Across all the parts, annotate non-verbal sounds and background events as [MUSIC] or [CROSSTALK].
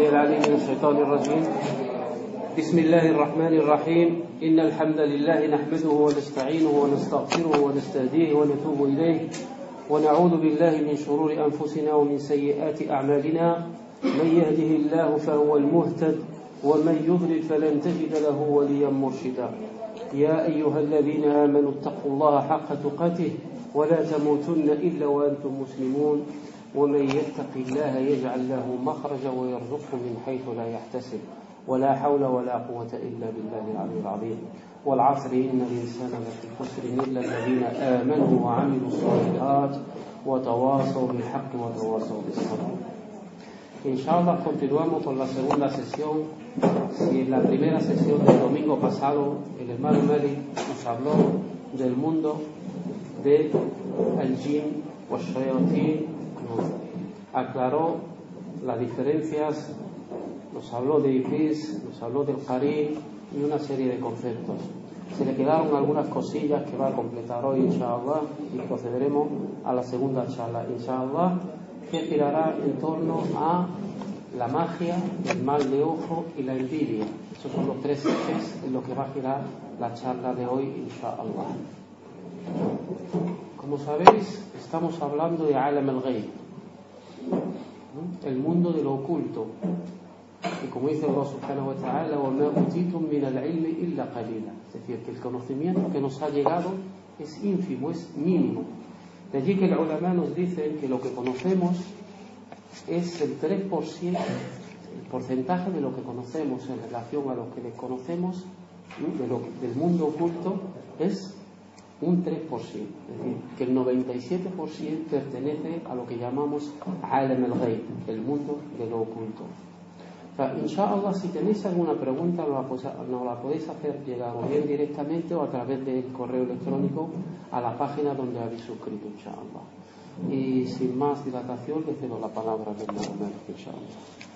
العليم من الشيطان الرجيم. بسم الله الرحمن الرحيم. إن الحمد لله نحمده ونستعينه ونستغفره ونستهديه ونتوب إليه. ونعوذ بالله من شرور أنفسنا ومن سيئات أعمالنا. من يهده الله فهو المهتد ومن يضلل فلن تجد له وليا مرشدا. يا أيها الذين آمنوا اتقوا الله حق تقاته ولا تموتن إلا وأنتم مسلمون. ومن يتق الله يجعل له مخرجا ويرزقه من حيث لا يحتسب. ولا حول ولا قوة إلا بالله العلي العظيم. والعصر إن الإنسان لفي خسر إلا الذين آمنوا وعملوا الصالحات وتواصوا بالحق وتواصوا بالصبر. Inshallah continuamos con la segunda sesión. Si en la primera sesión del domingo pasado el hermano Meli nos habló del mundo de nos aclaró las diferencias, nos habló de Iblis, nos habló del Karim y una serie de conceptos. Se le quedaron algunas cosillas que va a completar hoy, inshallah, y procederemos a la segunda charla, inshallah, que girará en torno a la magia, el mal de ojo y la envidia. Esos son los tres ejes en los que va a girar la charla de hoy, inshallah. Como sabéis, estamos hablando de Alam el mundo de lo oculto. Y como dice Allah subhanahu wa ta'ala, Es decir, que el conocimiento que nos ha llegado es ínfimo, es mínimo. De allí que el ulama nos dicen que lo que conocemos es el 3%, el porcentaje de lo que conocemos en relación a lo que desconocemos del mundo oculto es un 3%, es decir, que el 97% pertenece a lo que llamamos Alam el el mundo de lo oculto. O inshallah, si tenéis alguna pregunta, nos la podéis hacer llegar o bien directamente o a través del correo electrónico a la página donde habéis suscrito, inshallah. Y sin más dilatación, le cedo la palabra del Muhammad, inshallah.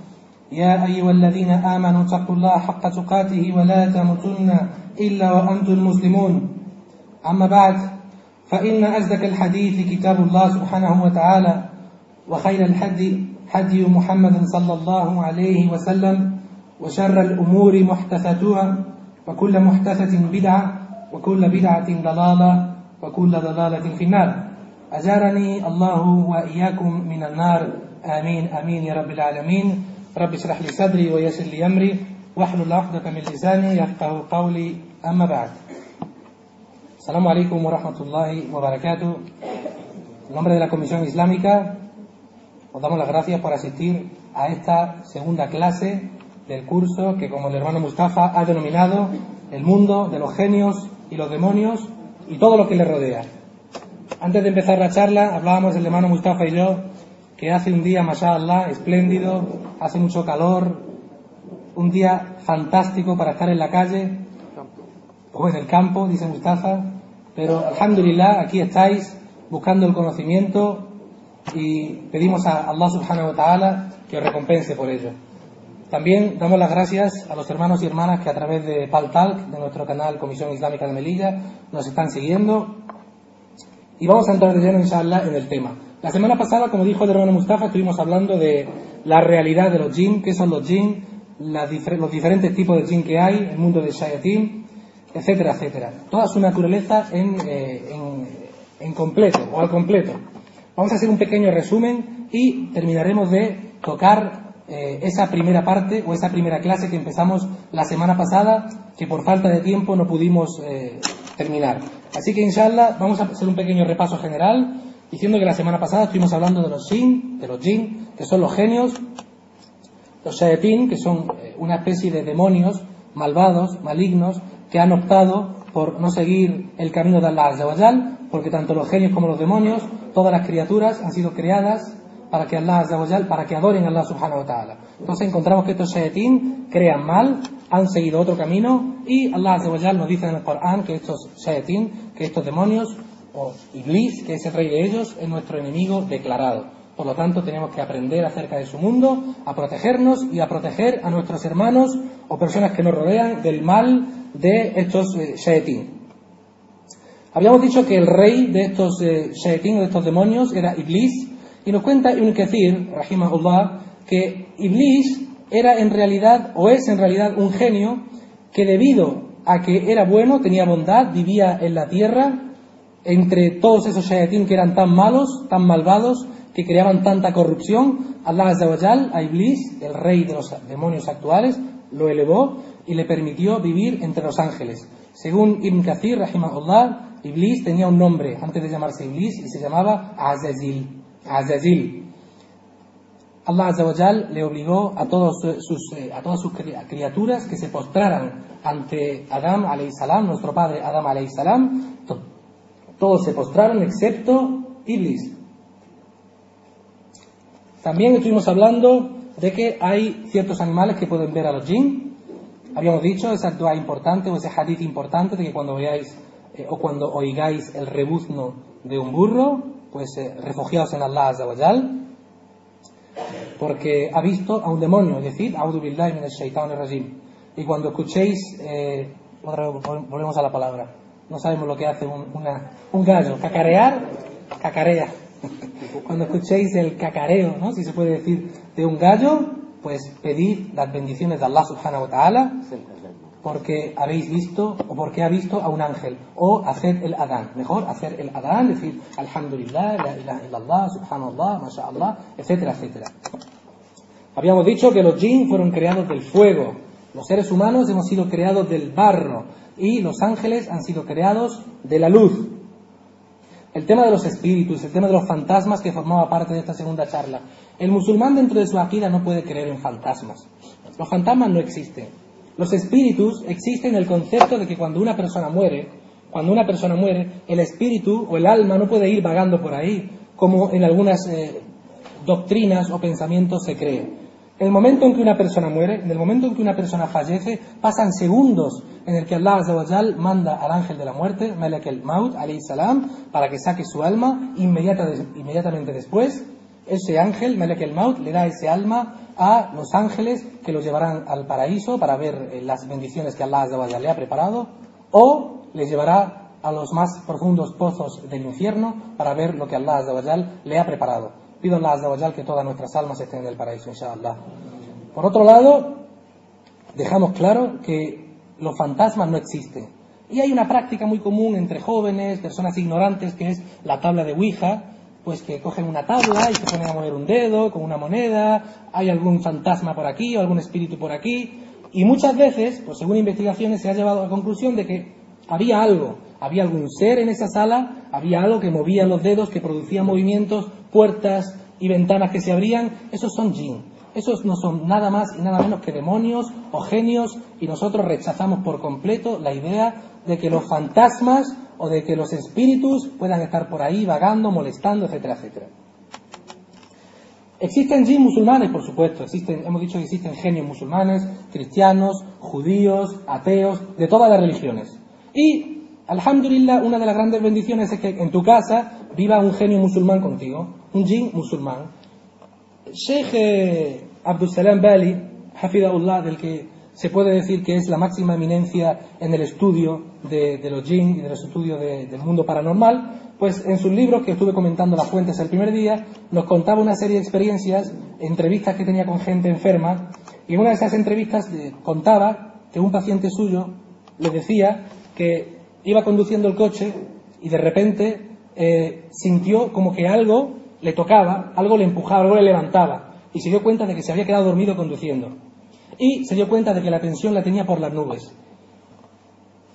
يا أيها الذين آمنوا اتقوا الله حق تقاته ولا تموتن إلا وأنتم مسلمون. أما بعد فإن أصدق الحديث كتاب الله سبحانه وتعالى وخير الحدي حدي محمد صلى الله عليه وسلم وشر الأمور محدثاتها وكل محدثة بدعة وكل بدعة ضلالة وكل ضلالة في النار. أجارني الله وإياكم من النار. آمين آمين يا رب العالمين. رب اشرح لي صدري ويسر لي أمري واحلل عقدة من لساني يفقه قولي أما بعد السلام عليكم ورحمة الله وبركاته En nombre de la Comisión Islámica, os damos las gracias por asistir a esta segunda clase del curso que, como el hermano Mustafa ha denominado, el mundo de los genios y los demonios y todo lo que le rodea. Antes de empezar la charla, hablábamos el hermano Mustafa y yo que hace un día, mashallah, espléndido, hace mucho calor, un día fantástico para estar en la calle o en el campo, dice Mustafa, pero alhamdulillah, aquí estáis buscando el conocimiento y pedimos a Allah subhanahu wa ta'ala que os recompense por ello. También damos las gracias a los hermanos y hermanas que a través de Paltalk, de nuestro canal Comisión Islámica de Melilla, nos están siguiendo. Y vamos a entrar de lleno, inshallah, en el tema. La semana pasada, como dijo el hermano Mustafa, estuvimos hablando de la realidad de los jinn, qué son los jinn, los diferentes tipos de jinn que hay, el mundo de shayatin, etcétera, etcétera. Toda su naturaleza eh, en, completo o al completo. Vamos a hacer un pequeño resumen y terminaremos de tocar eh, esa primera parte o esa primera clase que empezamos la semana pasada, que por falta de tiempo no pudimos eh, terminar. Así que, inshallah, vamos a hacer un pequeño repaso general diciendo que la semana pasada estuvimos hablando de los jinn, de los jinn, que son los genios, los shayatin, que son eh, una especie de demonios malvados, malignos, que han optado por no seguir el camino de Allah Azza porque tanto los genios como los demonios, todas las criaturas han sido creadas para que Allah Azza para que adoren a Allah Subhanahu wa Ta'ala. Entonces encontramos que estos shayatín crean mal, han seguido otro camino y Allah Azza nos dice en el Corán que estos shayatín, que estos demonios o Iblis, que es el rey de ellos, es nuestro enemigo declarado. Por lo tanto, tenemos que aprender acerca de su mundo, a protegernos y a proteger a nuestros hermanos o personas que nos rodean del mal de estos eh, Habíamos dicho que el rey de estos eh, de estos demonios, era Iblis, y nos cuenta Ibn Kathir, rahimahullah, que Iblis era en realidad, o es en realidad, un genio que debido a que era bueno, tenía bondad, vivía en la tierra, entre todos esos shayatín que eran tan malos, tan malvados, que creaban tanta corrupción, Allah Azawajal, a Iblis, el rey de los demonios actuales, lo elevó y le permitió vivir entre los ángeles. Según Ibn Kathir, rahimahullah, Iblis tenía un nombre antes de llamarse Iblis y se llamaba Azazil. Azazil. Allah Azawajal le obligó a, eh, todas sus criaturas que se postraran ante Adam salam, nuestro padre Adam salam. Todos se postraron excepto Iblis. También estuvimos hablando de que hay ciertos animales que pueden ver a los jinn. Habíamos dicho esa dua importante o ese hadith importante de que cuando veáis eh, o cuando oigáis el rebuzno de un burro, pues eh, refugiaos en Allah Azawajal, porque ha visto a un demonio, es decir, Audu Billahi min shaitan rajim. Y cuando escuchéis, eh, volvemos a la palabra, no sabemos lo que hace un, un gallo, cacarear, cacarea. [LAUGHS] Cuando escuchéis el cacareo, ¿no? si se puede decir, de un gallo, pues pedid las bendiciones de Allah subhanahu wa ta'ala porque habéis visto o porque ha visto a un ángel. O hacer el adán. Mejor hacer el adán decir alhamdulillah la ilaha illallah subhanallah masha'allah etcétera etcétera. Habíamos dicho que los jinn fueron creados del fuego. Los seres humanos hemos sido creados del barro y los ángeles han sido creados de la luz el tema de los espíritus, el tema de los fantasmas que formaba parte de esta segunda charla. El musulmán dentro de su akida no puede creer en fantasmas. Los fantasmas no existen. Los espíritus existen en el concepto de que cuando una persona muere, cuando una persona muere, el espíritu o el alma no puede ir vagando por ahí, como en algunas eh, doctrinas o pensamientos se cree. En el momento en que una persona muere, en el momento en que una persona fallece, pasan segundos en el que Allah Azawajal manda al ángel de la muerte, Malek el Maut, salam, para que saque su alma. inmediatamente después, ese ángel, Malek el Maut, le da ese alma a los ángeles que los llevarán al paraíso para ver eh, las bendiciones que Allah Azawajal le ha preparado, o les llevará a los más profundos pozos del infierno para ver lo que Allah Azawajal le ha preparado. Pido a Allah Azawajal que todas nuestras almas estén en el paraíso, inshallah. Por otro lado, dejamos claro que los fantasmas no existen. Y hay una práctica muy común entre jóvenes, personas ignorantes, que es la tabla de Ouija, pues que cogen una tabla y se ponen a mover un dedo con una moneda, hay algún fantasma por aquí o algún espíritu por aquí, y muchas veces, pues según investigaciones, se ha llevado a la conclusión de que había algo, había algún ser en esa sala, había algo que movía los dedos, que producía movimientos, puertas y ventanas que se abrían, esos son jinn. Esos no son nada más y nada menos que demonios o genios y nosotros rechazamos por completo la idea de que los fantasmas o de que los espíritus puedan estar por ahí vagando, molestando, etcétera, etcétera. Existen jinn musulmanes, por supuesto, hemos dicho que existen genios musulmanes, cristianos, judíos, ateos, de todas las religiones. Y, alhamdulillah, una de las grandes bendiciones es que en tu casa viva un genio musulmán contigo, un jinn musulmán, Sheikh eh, Abdul Salam Bali, Hafidahullah, del que se puede decir que es la máxima eminencia en el estudio de, los jinn y de los estudios del mundo paranormal, pues en sus libros, que estuve comentando las fuentes el primer día, nos contaba una serie de experiencias, entrevistas que tenía con gente enferma, y en una de esas entrevistas contaba que un paciente suyo le decía que iba conduciendo el coche y de repente eh, sintió como que algo le tocaba, algo le empujaba, algo le levantaba, y se dio cuenta de que se había quedado dormido conduciendo. Y se dio cuenta de que la tensión la tenía por las nubes.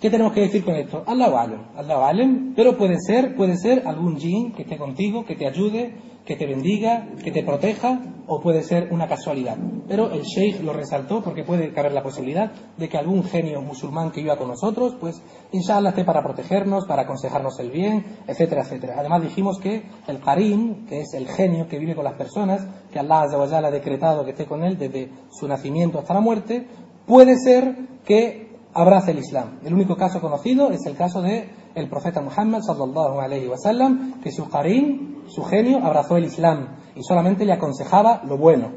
¿Qué tenemos que decir con esto? Allahu alam, Allahu alam, pero puede ser, puede ser algún jin que esté contigo, que te ayude, que te bendiga, que te proteja, o puede ser una casualidad. Pero el sheikh lo resaltó porque puede caber la posibilidad de que algún genio musulmán que viva con nosotros, pues inshallah esté para protegernos, para aconsejarnos el bien, etcétera, etcétera. Además dijimos que el karim, que es el genio que vive con las personas, que Allah ha decretado que esté con él desde su nacimiento hasta la muerte, puede ser que abraza el Islam. El único caso conocido es el caso de el profeta Muhammad sallallahu alaihi wasallam, que su qarin, su genio, abrazó el Islam y solamente le aconsejaba lo bueno.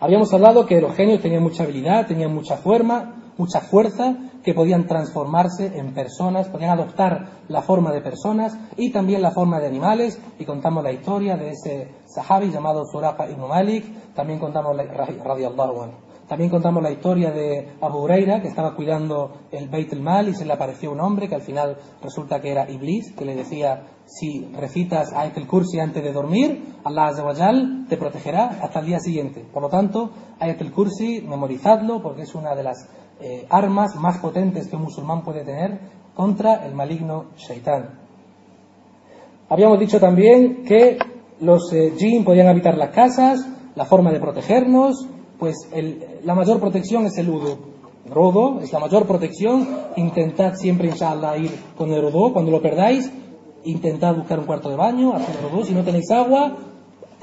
Habíamos hablado que los genios tenían mucha habilidad, tenían mucha fuerza, mucha fuerza, que podían transformarse en personas, podían adoptar la forma de personas y también la forma de animales. Y contamos la historia de ese sahabi llamado Suraqa ibn Malik, también contamos la radiallahu anhu. También contamos la historia de Abu Huraira, que estaba cuidando el Beit el Mal y se le apareció un hombre que al final resulta que era Iblis, que le decía, si recitas Ayat el Kursi antes de dormir, Allah Azawajal te protegerá hasta el día siguiente. Por lo tanto, Ayat el Kursi, memorizadlo, porque es una de las eh, armas más potentes que un musulmán puede tener contra el maligno Shaitán. Habíamos dicho también que los eh, jinn podían habitar las casas, la forma de protegernos, pues la mayor protección es el udo. Rodo es la mayor protección. Intentad siempre, inshallah, ir con el rodo. Cuando lo perdáis, intentad buscar un cuarto de baño, hacer rodo. Si no tenéis agua,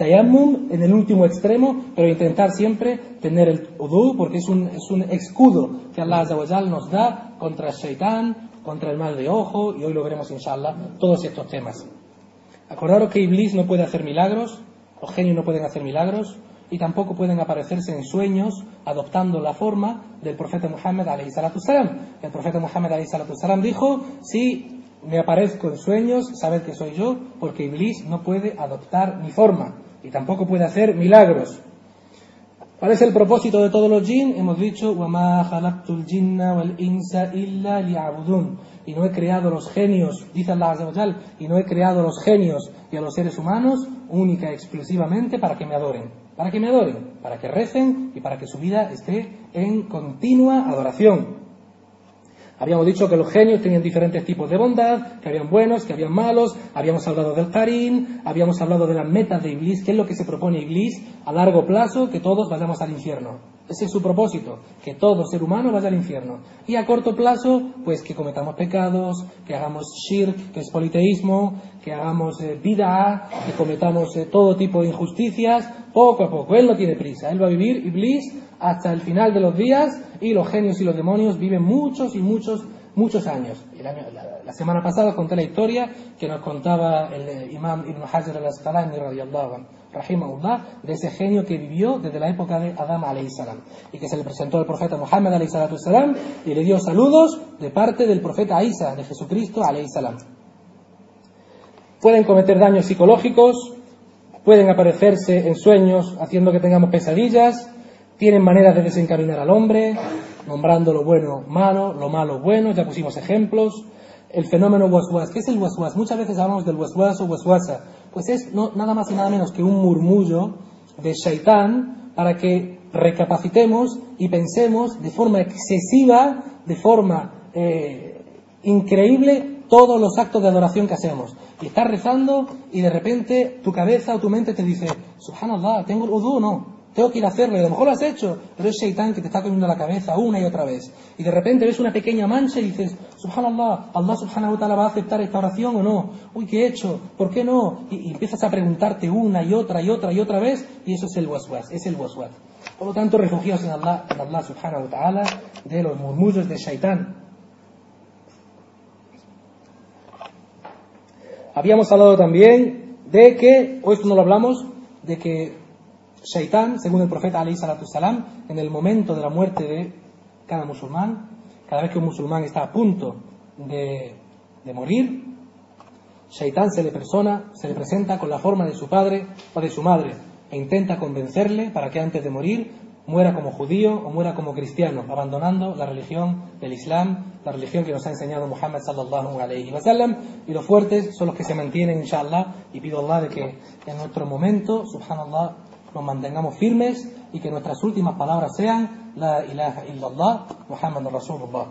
tayammum en el último extremo, pero intentar siempre tener el udo porque es un, es un escudo que Allah nos da contra el shaitán, contra el mal de ojo, y hoy lo veremos, inshallah, todos estos temas. Acordaros que Iblis no puede hacer milagros, los genios no pueden hacer milagros, y tampoco pueden aparecerse en sueños adoptando la forma del profeta Muhammad salam. El profeta Muhammad salam dijo, si me aparezco en sueños, sabed que soy yo, porque Iblis no puede adoptar mi forma y tampoco puede hacer milagros. ¿Cuál es el propósito de todos los jinn? Hemos dicho, Y no he creado los genios, dice Allah y no he creado los genios y a los seres humanos única y exclusivamente para que me adoren para que me adoren, para que recen y para que su vida esté en continua adoración. Habíamos dicho que los genios tenían diferentes tipos de bondad, que habían buenos, que habían malos, habíamos hablado del Karim, habíamos hablado de las metas de Iblis, qué es lo que se propone Iblis a largo plazo, que todos vayamos al infierno. Ese es su propósito, que todo ser humano vaya al infierno. Y a corto plazo, pues que cometamos pecados, que hagamos shirk, que es politeísmo, que hagamos eh, vida, que cometamos eh, todo tipo de injusticias, poco a poco. Él no tiene prisa, él va a vivir Iblis hasta el final de los días y los genios y los demonios viven muchos y muchos, muchos años. la, semana pasada conté la historia que nos contaba el eh, imam Ibn Hajar al-Asqalani radiallahu anhu rahimahullah, de ese genio que vivió desde la época de Adam salam y que se le presentó al profeta Muhammad salam y le dio saludos de parte del profeta Isa, de Jesucristo salam. Pueden cometer daños psicológicos, pueden aparecerse en sueños haciendo que tengamos pesadillas, tienen maneras de desencaminar al hombre, nombrando lo bueno malo, lo malo bueno, ya pusimos ejemplos, el fenómeno waswas. ¿Qué es el waswas? Muchas veces hablamos del waswas o waswasa. Pues es no, nada más y nada menos que un murmullo de shaitán para que recapacitemos y pensemos de forma excesiva, de forma eh, increíble, todos los actos de adoración que hacemos. Y estás rezando y de repente tu cabeza o tu mente te dice, subhanallah, ¿tengo el o no? Tengo que ir a hacerlo y a lo mejor lo has hecho, pero es Shaitán que te está comiendo la cabeza una y otra vez. Y de repente ves una pequeña mancha y dices, subhanallah, Allah subhanahu wa ta'ala va a aceptar esta oración o no. Uy, ¿qué he hecho? ¿Por qué no? Y, empiezas a preguntarte una y otra y otra y otra vez y eso es el waswas, es el waswas. Por lo tanto, refugiaos en Allah, en Allah subhanahu wa ta'ala de los murmullos de Shaitán. Habíamos hablado también de que, o esto no lo hablamos, de que Shaitán, según el profeta Ali salam, en el momento de la muerte de cada musulmán, cada vez que un musulmán está a punto de, morir, Shaitán se le, persona, se le presenta con la forma de su padre o de su madre e intenta convencerle para que antes de morir muera como judío o muera como cristiano, abandonando la religión del Islam, la religión que nos ha enseñado Muhammad sallallahu alayhi wa sallam, y los fuertes son los que se mantienen, inshallah, y pido a Allah de que en nuestro momento, subhanallah, nos mantengamos firmes y que nuestras últimas palabras sean La ilaha illallah Muhammad Rasulullah.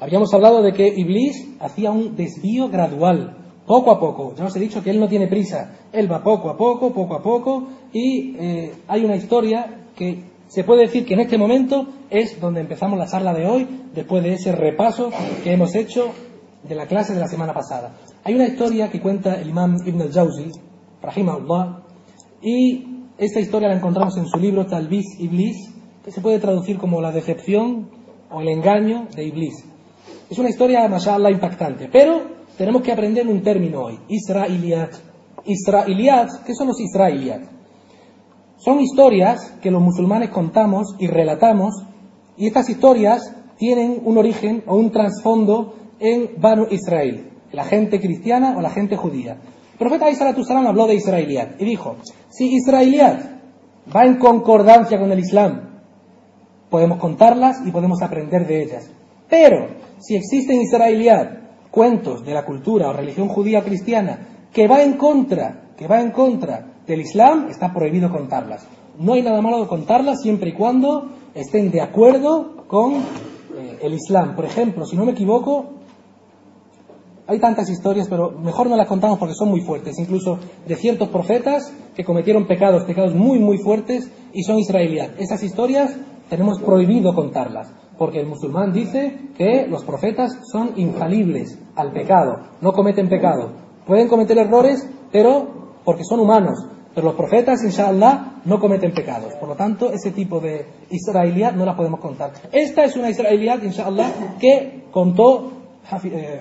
Habíamos hablado de que Iblis hacía un desvío gradual, poco a poco. Ya os he dicho que él no tiene prisa, él va poco a poco, poco a poco, y eh, hay una historia que se puede decir que en este momento es donde empezamos la charla de hoy, después de ese repaso que hemos hecho de la clase de la semana pasada. Hay una historia que cuenta el imam Ibn al-Jawzi, rahimahullah, y esta historia la encontramos en su libro Talbis Iblis, que se puede traducir como la decepción o el engaño de Iblis. Es una historia, mashallah, impactante. Pero tenemos que aprender un término hoy, Israeliat. Israeliat, ¿qué son los Israeliat? Son historias que los musulmanes contamos y relatamos, y estas historias tienen un origen o un trasfondo en Banu Israel, la gente cristiana o la gente judía. El profeta Salam habló de Israeliat y dijo, si Israeliat va en concordancia con el Islam, podemos contarlas y podemos aprender de ellas. Pero si existen israelías, cuentos de la cultura o religión judía cristiana que va en contra, que va en contra del Islam, está prohibido contarlas. No hay nada malo de contarlas siempre y cuando estén de acuerdo con eh, el Islam. Por ejemplo, si no me equivoco, hay tantas historias, pero mejor no las contamos porque son muy fuertes, incluso de ciertos profetas que cometieron pecados, pecados muy, muy fuertes y son israelíes. Esas historias tenemos prohibido contarlas porque el musulmán dice que los profetas son infalibles al pecado, no cometen pecado. Pueden cometer errores, pero porque son humanos. Pero los profetas, inshallah, no cometen pecados. Por lo tanto, ese tipo de israeliyat no la podemos contar. Esta es una israeliyat, inshallah, que contó, eh,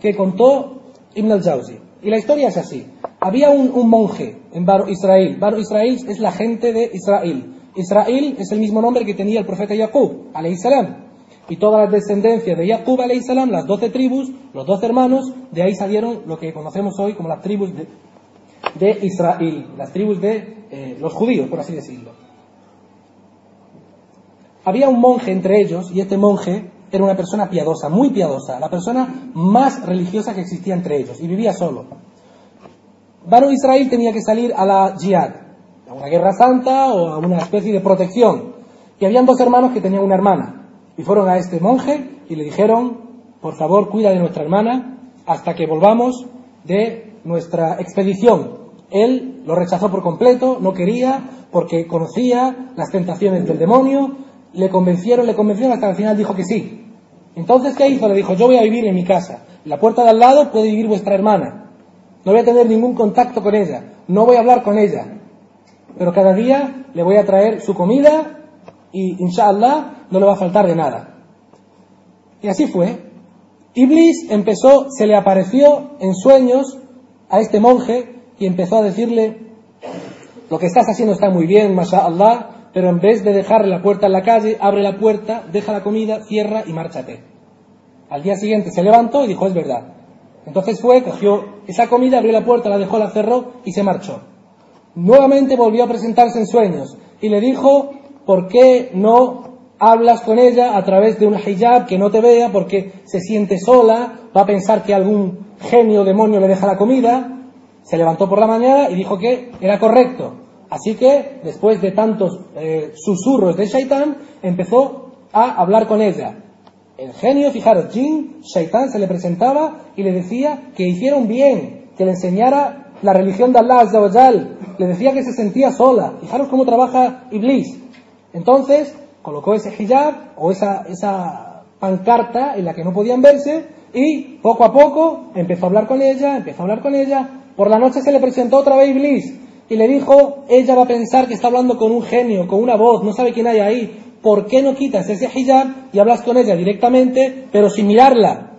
que contó Ibn al-Jawzi. Y la historia es así. Había un, monje en Bar Israel. Bar Israel es la gente de Israel. Israel es el mismo nombre que tenía el profeta Jacob, salam. Y todas las descendencias de Jacob, salam, las doce tribus, los doce hermanos, de ahí salieron lo que conocemos hoy como las tribus de, Israel, las tribus de eh, los judíos, por así decirlo. Había un monje entre ellos, y este monje era una persona piadosa, muy piadosa, la persona más religiosa que existía entre ellos, y vivía solo. Baro Israel tenía que salir a la jihad, a una guerra santa o a una especie de protección. Y habían dos hermanos que tenían una hermana. Y fueron a este monje y le dijeron, por favor, cuida de nuestra hermana hasta que volvamos de nuestra expedición. Él lo rechazó por completo, no quería, porque conocía las tentaciones del demonio, le convencieron, le convencieron hasta que al final dijo que sí. Entonces, ¿qué hizo? Le dijo, yo voy a vivir en mi casa. la puerta de al lado puede vivir vuestra hermana. No voy a tener ningún contacto con ella. No voy a hablar con ella pero cada día le voy a traer su comida y inshallah no le va a faltar de nada. Y así fue. Iblis empezó, se le apareció en sueños a este monje y empezó a decirle, lo que estás haciendo está muy bien, mashallah, pero en vez de dejarle la puerta en la calle, abre la puerta, deja la comida, cierra y márchate. Al día siguiente se levantó y dijo, es verdad. Entonces fue, cogió esa comida, abrió la puerta, la dejó, la cerró y se marchó. Nuevamente volvió a presentarse en sueños y le dijo, ¿por qué no hablas con ella a través de un hijab que no te vea porque se siente sola, va a pensar que algún genio demonio le deja la comida? Se levantó por la mañana y dijo que era correcto. Así que, después de tantos eh, susurros de Shaitán, empezó a hablar con ella. El genio, fijaros, Jin, Shaitán se le presentaba y le decía que hiciera un bien, que le enseñara la religión de Allah Azzawajal, le decía que se sentía sola. Fijaros cómo trabaja Iblis. Entonces, colocó ese hijab o esa, esa pancarta en la que no podían verse y poco a poco empezó a hablar con ella, empezó a hablar con ella. Por la noche se le presentó otra vez Iblis y le dijo, ella va a pensar que está hablando con un genio, con una voz, no sabe quién hay ahí. ¿Por qué no quitas ese hijab y hablas con ella directamente, pero sin mirarla?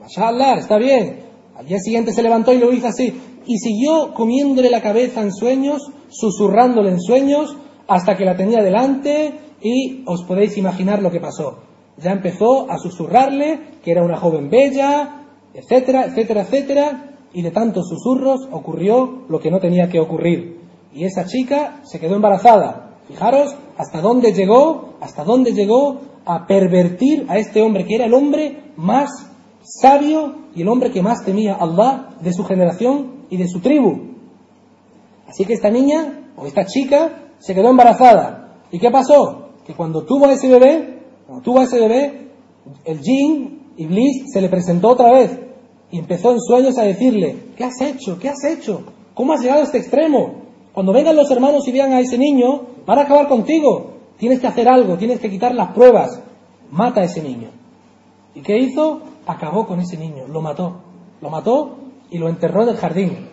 Mashallah, está bien. Al día siguiente se levantó y lo hizo así y siguió comiéndole la cabeza en sueños, susurrándole en sueños, hasta que la tenía delante y os podéis imaginar lo que pasó. Ya empezó a susurrarle que era una joven bella, etcétera, etcétera, etcétera, y de tantos susurros ocurrió lo que no tenía que ocurrir. Y esa chica se quedó embarazada. Fijaros hasta dónde llegó, hasta dónde llegó a pervertir a este hombre, que era el hombre más sabio y el hombre que más temía a Allah de su generación y de su tribu. Así que esta niña o esta chica se quedó embarazada. ¿Y qué pasó? Que cuando tuvo a ese bebé, cuando tuvo a ese bebé, el jin, Iblis, se le presentó otra vez y empezó en sueños a decirle, ¿qué has hecho? ¿Qué has hecho? ¿Cómo has llegado a este extremo? Cuando vengan los hermanos y vean a ese niño, van a acabar contigo. Tienes que hacer algo, tienes que quitar las pruebas. Mata a ese niño. ¿Y qué hizo? Acabó con ese niño, lo mató. Lo mató y lo enterró en el jardín.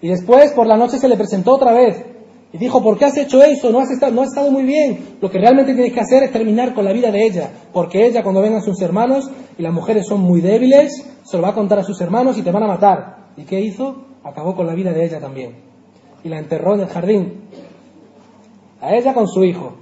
Y después por la noche se le presentó otra vez y dijo, ¿por qué has hecho eso? No has, estado, no has estado muy bien. Lo que realmente tienes que hacer es terminar con la vida de ella. Porque ella, cuando vengan sus hermanos, y las mujeres son muy débiles, se lo va a contar a sus hermanos y te van a matar. ¿Y qué hizo? Acabó con la vida de ella también. Y la enterró en el jardín. A ella con su hijo.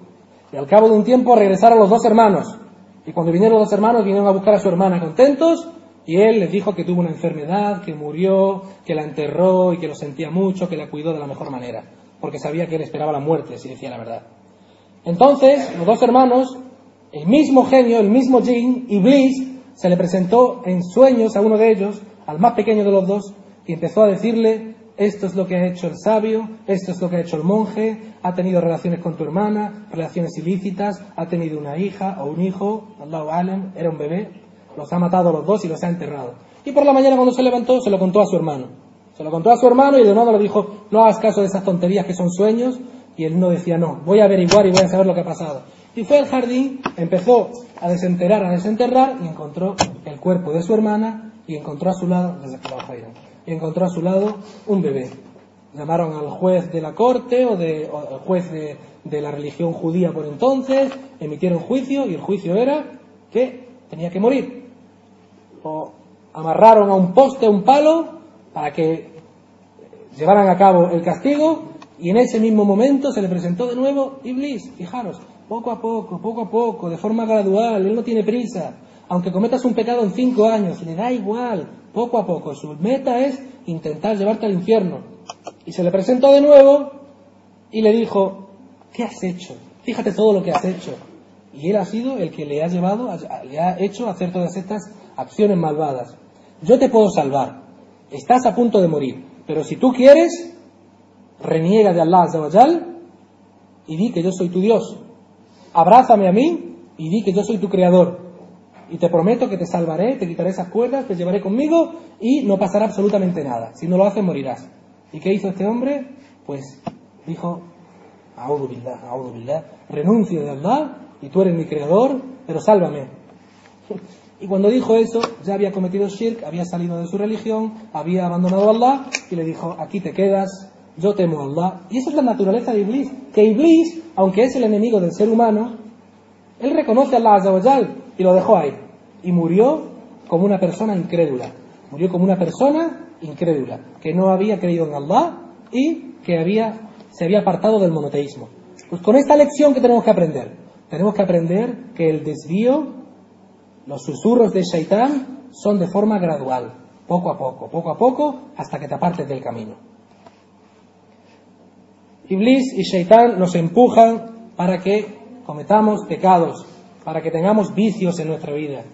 Y al cabo de un tiempo regresaron los dos hermanos. Y cuando vinieron los dos hermanos, vinieron a buscar a su hermana contentos. Y él les dijo que tuvo una enfermedad, que murió, que la enterró y que lo sentía mucho, que la cuidó de la mejor manera porque sabía que él esperaba la muerte, si decía la verdad. Entonces, los dos hermanos, el mismo genio, el mismo jinn, Iblis, se le presentó en sueños a uno de ellos, al más pequeño de los dos, y empezó a decirle, esto es lo que ha hecho el sabio, esto es lo que ha hecho el monje, ha tenido relaciones con tu hermana, relaciones ilícitas, ha tenido una hija o un hijo, Allahu Alem, era un bebé, los ha matado a los dos y los ha enterrado. Y por la mañana cuando se levantó se lo contó a su hermano. Se lo contó a su hermano y de nuevo le dijo, no hagas caso de esas tonterías que son sueños. Y él no decía, no, voy a averiguar y voy a saber lo que ha pasado. Y fue al jardín, empezó a desenterrar, a desenterrar y encontró el cuerpo de su hermana y encontró a su lado, y encontró a su lado un bebé. Llamaron al juez de la corte o, de, al juez de, de la religión judía por entonces, emitieron juicio y el juicio era que tenía que morir. O amarraron a un poste, a un palo, para que llevaran a cabo el castigo y en ese mismo momento se le presentó de nuevo Iblis. Fijaros, poco a poco, poco a poco, de forma gradual, él no tiene prisa. Aunque cometas un pecado en cinco años, le da igual, poco a poco. Su meta es intentar llevarte al infierno. Y se le presentó de nuevo y le dijo, ¿qué has hecho? Fíjate todo lo que has hecho. Y él ha sido el que le ha llevado, le ha hecho hacer todas estas acciones malvadas. Yo te puedo salvar, estás a punto de morir, pero si tú quieres, reniega de Allah Azawajal y di que yo soy tu Dios. Abrázame a mí y di que yo soy tu creador. Y te prometo que te salvaré, te quitaré esas cuerdas, te llevaré conmigo y no pasará absolutamente nada. Si no lo haces, morirás. ¿Y qué hizo este hombre? Pues dijo, renuncio de Allah y tú eres mi creador, pero sálvame. Y cuando dijo eso, ya había cometido shirk, había salido de su religión, había abandonado a Allah y le dijo, aquí te quedas, yo temo a Allah. Y esa es la naturaleza de Iblis, que Iblis, aunque es el enemigo del ser humano, él reconoce a Allah Azawajal y lo dejó ahí. Y murió como una persona incrédula. Murió como una persona incrédula, que no había creído en Allah y que había, se había apartado del monoteísmo. Pues con esta lección que tenemos que aprender, tenemos que aprender que el desvío los susurros de Shaitán son de forma gradual, poco a poco, poco a poco, hasta que te apartes del camino. Iblis y Shaitán nos empujan para que cometamos pecados, para que tengamos vicios en nuestra vida.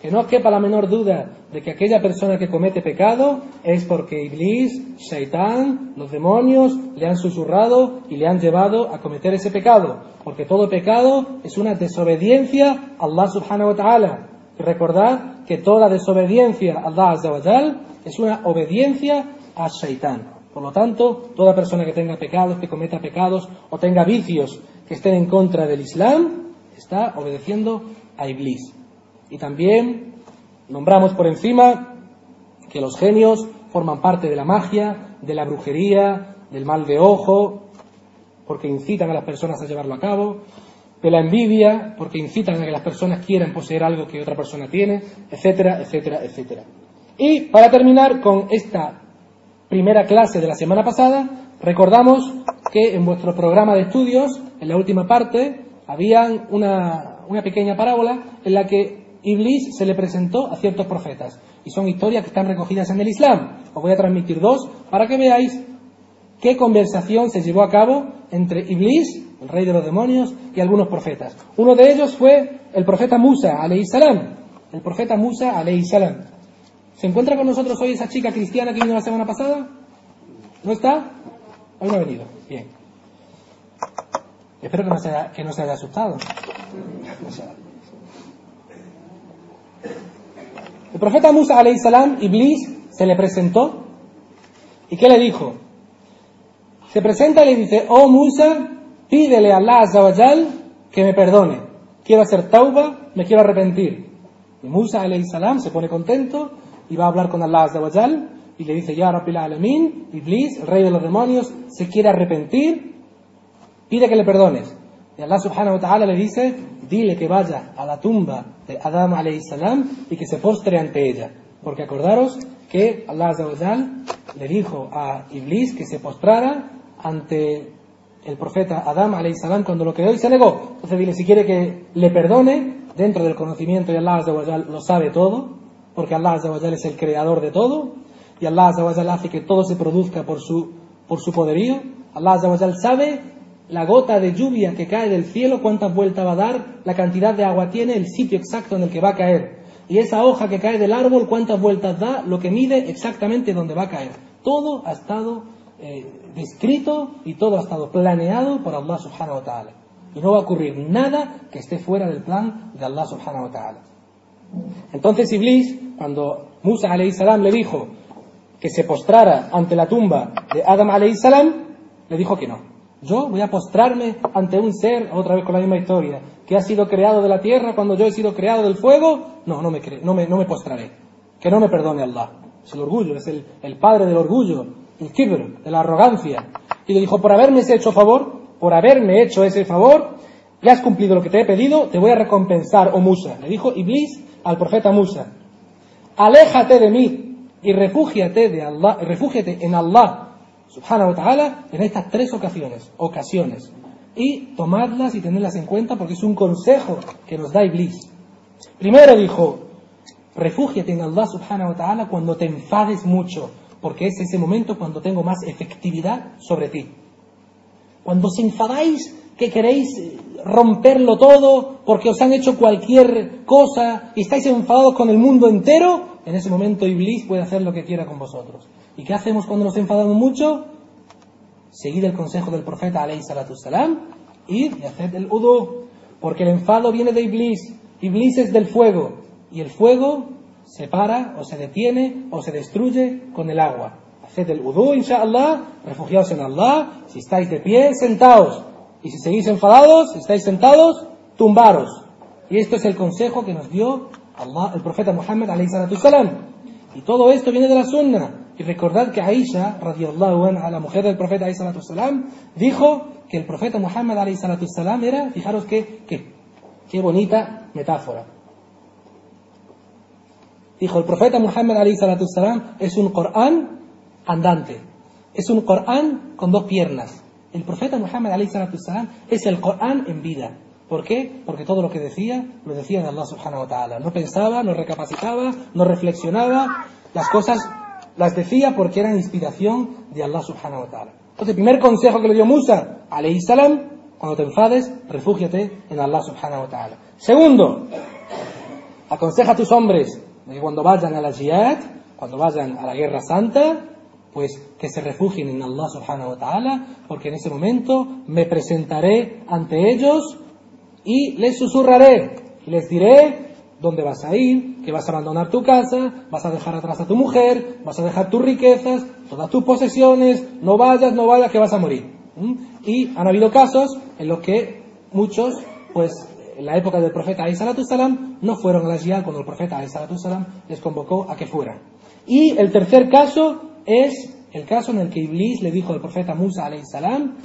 Que no quepa la menor duda de que aquella persona que comete pecado es porque Iblis, Shaitán, los demonios le han susurrado y le han llevado a cometer ese pecado. Porque todo pecado es una desobediencia a Allah subhanahu wa ta'ala. Y recordad que toda desobediencia a Allah Azawajal es una obediencia a Shaitán. Por lo tanto, toda persona que tenga pecados, que cometa pecados o tenga vicios que estén en contra del Islam, está obedeciendo a Iblis. Y también nombramos por encima que los genios forman parte de la magia, de la brujería, del mal de ojo, porque incitan a las personas a llevarlo a cabo, de la envidia, porque incitan a que las personas quieran poseer algo que otra persona tiene, etcétera, etcétera, etcétera. Y para terminar con esta primera clase de la semana pasada, recordamos que en vuestro programa de estudios, en la última parte, había una, una pequeña parábola en la que Iblis se le presentó a ciertos profetas. Y son historias que están recogidas en el Islam. Os voy a transmitir dos para que veáis qué conversación se llevó a cabo entre Iblis el rey de los demonios, y algunos profetas. Uno de ellos fue el profeta Musa, salam. El profeta Musa, salam. ¿Se encuentra con nosotros hoy esa chica cristiana que vino la semana pasada? ¿No está? Hoy no ha venido. Bien. Espero que no se haya, que no se asustado. El profeta Musa salam, Iblis, se le presentó. ¿Y qué le dijo? Se presenta y le dice, oh Musa, pídele a Allah Azawajal que me perdone. Quiero hacer tauba, me quiero arrepentir. Y Musa salam se pone contento y va a hablar con Allah Azawajal y le dice, ya Rabbil Alamin, Iblis, el rey de los demonios, se quiere arrepentir, pide que le perdones. Y Allah subhanahu wa ta'ala le dice, dile que vaya a la tumba de Adam salam y que se postre ante ella. Porque acordaros que Allah azawajal le dijo a Iblis que se postrara ante el profeta Adam salam cuando lo creó y se negó. Entonces dile si quiere que le perdone, dentro del conocimiento y Allah lo sabe todo, porque Allah es el creador de todo, y Allah hace que todo se produzca por su, poderío. Allah sabe la gota de lluvia que cae del cielo, cuántas vueltas va a dar, la cantidad de agua tiene, el sitio exacto en el que va a caer. Y esa hoja que cae del árbol, cuántas vueltas da, lo que mide exactamente dónde va a caer. Todo ha estado eh, descrito y todo ha estado planeado por Allah subhanahu wa ta'ala. Y no va a ocurrir nada que esté fuera del plan de Allah subhanahu wa ta'ala. Entonces Iblis, cuando Musa alayhi salam le dijo que se postrara ante la tumba de Adam alayhi salam, le dijo que no. Yo voy a postrarme ante un ser, otra vez con la misma historia, que ha sido creado de la tierra cuando yo he sido creado del fuego. No, no me, no no me postraré. Que no me perdone Allah. Es el orgullo, es el padre del orgullo, el kibr, de la arrogancia. Y le dijo, por haberme hecho favor, por haberme hecho ese favor, ya has cumplido lo que te he pedido, te voy a recompensar, oh Musa. Le dijo Iblis al profeta Musa, aléjate de mí y refúgiate, de Allah, refúgiate en Allah subhanahu wa ta'ala en estas tres ocasiones, ocasiones. Y tomadlas y tenerlas en cuenta porque es un consejo que nos da Iblis. Primero dijo, refúgiate en Allah subhanahu wa ta'ala cuando te enfades mucho, porque es ese momento cuando tengo más efectividad sobre ti. Cuando os enfadáis que queréis romperlo todo porque os han hecho cualquier cosa y estáis enfadados con el mundo entero, en ese momento Iblis puede hacer lo que quiera con vosotros. ¿Y qué hacemos cuando nos enfadamos mucho? Seguid el consejo del profeta alayhi salatu salam y haced el udu, porque el enfado viene de Iblis. Iblis es del fuego y el fuego se para o se detiene o se destruye con el agua. Haced el udu, inshallah, refugiaos en Allah. Si estáis de pie, sentaos. Y si seguís enfadados, si estáis sentados, tumbaros. Y esto es el consejo que nos dio Allah, el profeta Muhammad salam. Y todo esto viene de la sunna. Y recordad que Aisha, radiallahu anha, la mujer del profeta salam, dijo que el profeta Muhammad salam era, fijaros qué, qué, qué bonita metáfora. Dijo, el profeta Muhammad salam es un Corán andante. Es un Corán con dos piernas. El profeta Muhammad salam es el Corán en vida. ¿Por qué? Porque todo lo que decía, lo decía de Allah subhanahu wa ta'ala. No pensaba, no recapacitaba, no reflexionaba. Las cosas las decía porque eran inspiración de Allah subhanahu wa ta'ala. Entonces, primer consejo que le dio Musa, alayhi salam, cuando te enfades, refúgiate en Allah subhanahu wa ta'ala. Segundo, aconseja a tus hombres cuando vayan a la jihad, cuando vayan a la guerra santa, pues que se refugien en Allah subhanahu wa ta'ala, porque en ese momento me presentaré ante ellos y les susurraré les diré dónde vas a ir, que vas a abandonar tu casa, vas a dejar atrás a tu mujer, vas a dejar tus riquezas, todas tus posesiones, no vayas, no vayas, que vas a morir. Y han habido casos en los que muchos, pues en la época del profeta salam no fueron a la jihad cuando el profeta salam les convocó a que fueran. Y el tercer caso es el caso en el que Iblis le dijo al profeta Musa salam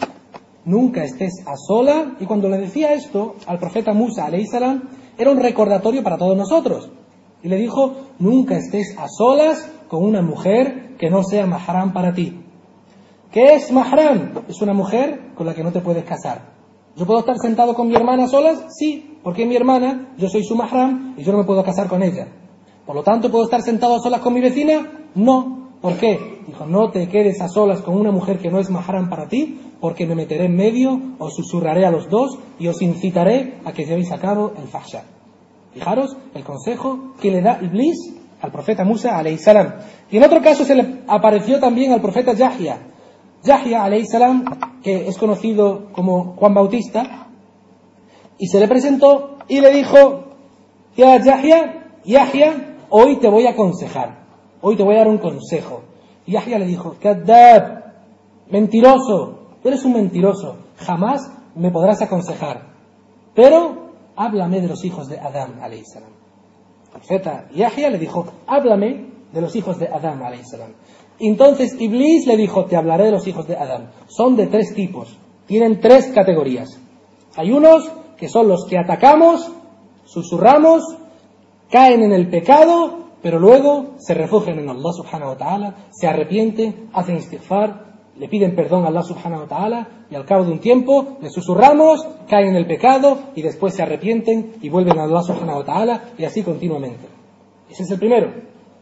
nunca estés a sola, y cuando le decía esto al profeta Musa salam era un recordatorio para todos nosotros. Y le dijo, nunca estés a solas con una mujer que no sea mahram para ti. ¿Qué es mahram? Es una mujer con la que no te puedes casar. ¿Yo puedo estar sentado con mi hermana solas? Sí, porque mi hermana, yo soy su mahram y yo no me puedo casar con ella. Por lo tanto, ¿puedo estar sentado a solas con mi vecina? No. ¿Por qué? Dijo, no te quedes a solas con una mujer que no es mahram para ti, porque me meteré en medio, os susurraré a los dos y os incitaré a que llevéis a cabo el fahsha. Fijaros el consejo que le da Iblis al profeta Musa salam. Y en otro caso se le apareció también al profeta Yahya. Yahya que es conocido como Juan Bautista, y se le presentó y le dijo, Ya Yahya, hoy te voy a aconsejar, hoy te voy a dar un consejo. Y Yahya le dijo, Kadab, mentiroso, eres un mentiroso, jamás me podrás aconsejar. Pero háblame de los hijos de Adán, salam. El profeta Yahya le dijo, háblame de los hijos de Adán, salam. Entonces Iblis le dijo, te hablaré de los hijos de Adán. Son de tres tipos, tienen tres categorías. Hay unos que son los que atacamos, susurramos, caen en el pecado, pero luego se refugian en Allah subhanahu wa ta'ala, se arrepienten, hacen istighfar, le piden perdón a Allah subhanahu wa ta'ala y al cabo de un tiempo le susurramos, caen en el pecado y después se arrepienten y vuelven a Allah subhanahu wa ta'ala y así continuamente. Ese es el primero.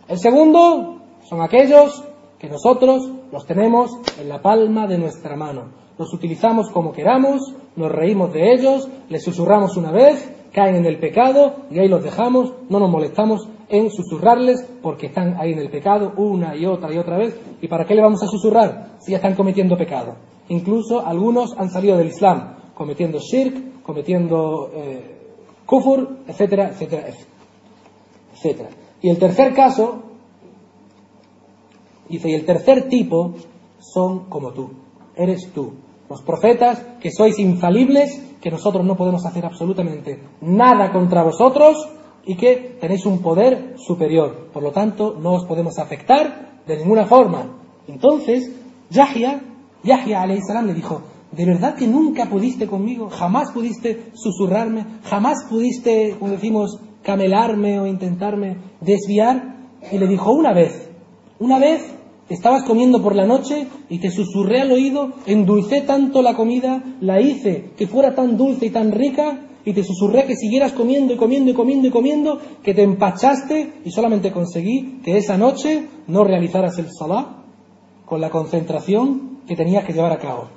El segundo son aquellos que nosotros los tenemos en la palma de nuestra mano. Los utilizamos como queramos, nos reímos de ellos, les susurramos una vez, caen en el pecado y ahí los dejamos, no nos molestamos en susurrarles porque están ahí en el pecado una y otra y otra vez. ¿Y para qué le vamos a susurrar si ya están cometiendo pecado? Incluso algunos han salido del Islam cometiendo shirk, cometiendo eh, kufur, etcétera, etcétera, etcétera. Y el tercer caso, y el tercer tipo son como tú, eres tú. Los profetas, que sois infalibles, que nosotros no podemos hacer absolutamente nada contra vosotros, y que tenéis un poder superior. Por lo tanto, no os podemos afectar de ninguna forma. Entonces, Yahya, Yahya salam le dijo, ¿de verdad que nunca pudiste conmigo? ¿Jamás pudiste susurrarme? ¿Jamás pudiste, como decimos, camelarme o intentarme desviar? Y le dijo, una vez, una vez estabas comiendo por la noche y te susurré al oído, endulcé tanto la comida, la hice que fuera tan dulce y tan rica y te susurré que siguieras comiendo y comiendo y comiendo y comiendo, que te empachaste y solamente conseguí que esa noche no realizaras el salah con la concentración que tenías que llevar a cabo.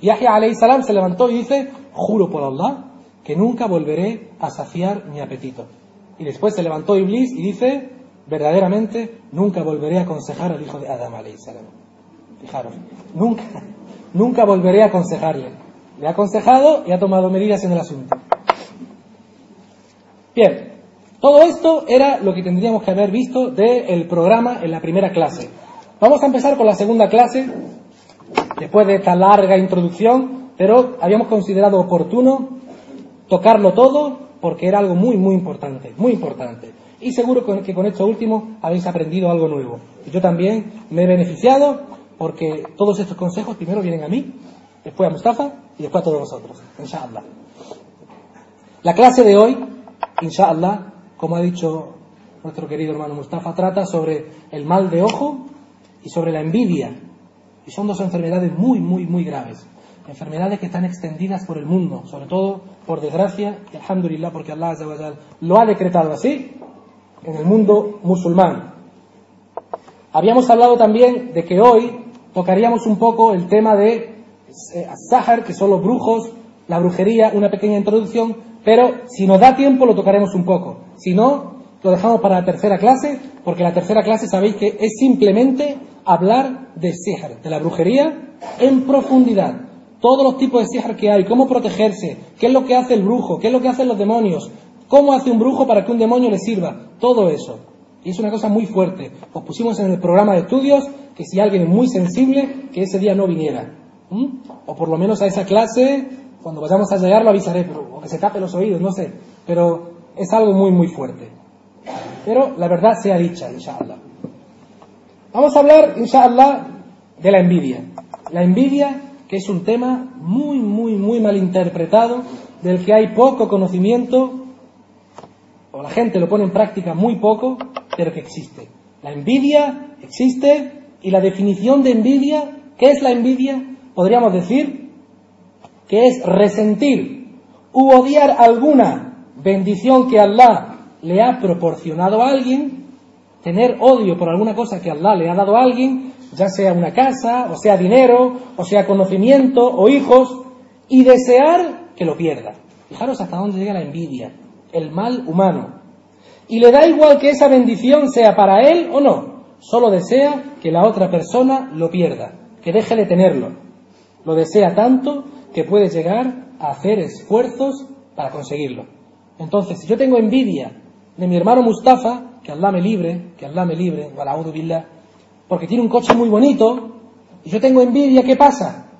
Yahya alayhi salam se levantó y dice, juro por Allah que nunca volveré a saciar mi apetito. Y después se levantó Iblis y dice, verdaderamente nunca volveré a aconsejar al hijo de Adam salam. Fijaros, nunca, nunca volveré a aconsejarle. Le ha aconsejado y ha tomado medidas en el asunto. Bien, todo esto era lo que tendríamos que haber visto del programa en la primera clase. Vamos a empezar con la segunda clase, después de esta larga introducción, pero habíamos considerado oportuno tocarlo todo porque era algo muy, muy importante, muy importante. Y seguro que con esto último habéis aprendido algo nuevo. Yo también me he beneficiado porque todos estos consejos primero vienen a mí después a Mustafa y después a todos nosotros, inshallah. La clase de hoy, inshallah, como ha dicho nuestro querido hermano Mustafa, trata sobre el mal de ojo y sobre la envidia. Y son dos enfermedades muy, muy, muy graves. Enfermedades que están extendidas por el mundo, sobre todo, por desgracia, y alhamdulillah, porque Allah lo ha decretado así en el mundo musulmán. Habíamos hablado también de que hoy tocaríamos un poco el tema de eh, Sahar, que son los brujos, la brujería, una pequeña introducción, pero si nos da tiempo lo tocaremos un poco. Si no, lo dejamos para la tercera clase, porque la tercera clase sabéis que es simplemente hablar de Sihar, de la brujería, en profundidad. Todos los tipos de Sihar que hay, cómo protegerse, qué es lo que hace el brujo, qué es lo que hacen los demonios, cómo hace un brujo para que un demonio le sirva, todo eso. Y es una cosa muy fuerte. Os pusimos en el programa de estudios que si alguien es muy sensible, que ese día no viniera. ¿Mm? O por lo menos a esa clase, cuando vayamos a llegar lo avisaré, pero, o que se tape los oídos, no sé. Pero es algo muy, muy fuerte. Pero la verdad sea dicha, inshallah. Vamos a hablar, inshallah, de la envidia. La envidia, que es un tema muy, muy, muy mal interpretado, del que hay poco conocimiento, o la gente lo pone en práctica muy poco, pero que existe. La envidia existe y la definición de envidia, ¿qué es la envidia? podríamos decir que es resentir u odiar alguna bendición que Allah le ha proporcionado a alguien, tener odio por alguna cosa que Allah le ha dado a alguien, ya sea una casa, o sea dinero, o sea conocimiento, o hijos, y desear que lo pierda. Fijaros hasta dónde llega la envidia, el mal humano. Y le da igual que esa bendición sea para él o no, solo desea que la otra persona lo pierda, que deje de tenerlo. Lo desea tanto que puede llegar a hacer esfuerzos para conseguirlo. Entonces, si yo tengo envidia de mi hermano Mustafa, que Allah me libre, que Allah me libre, billah, porque tiene un coche muy bonito y yo tengo envidia, ¿qué pasa?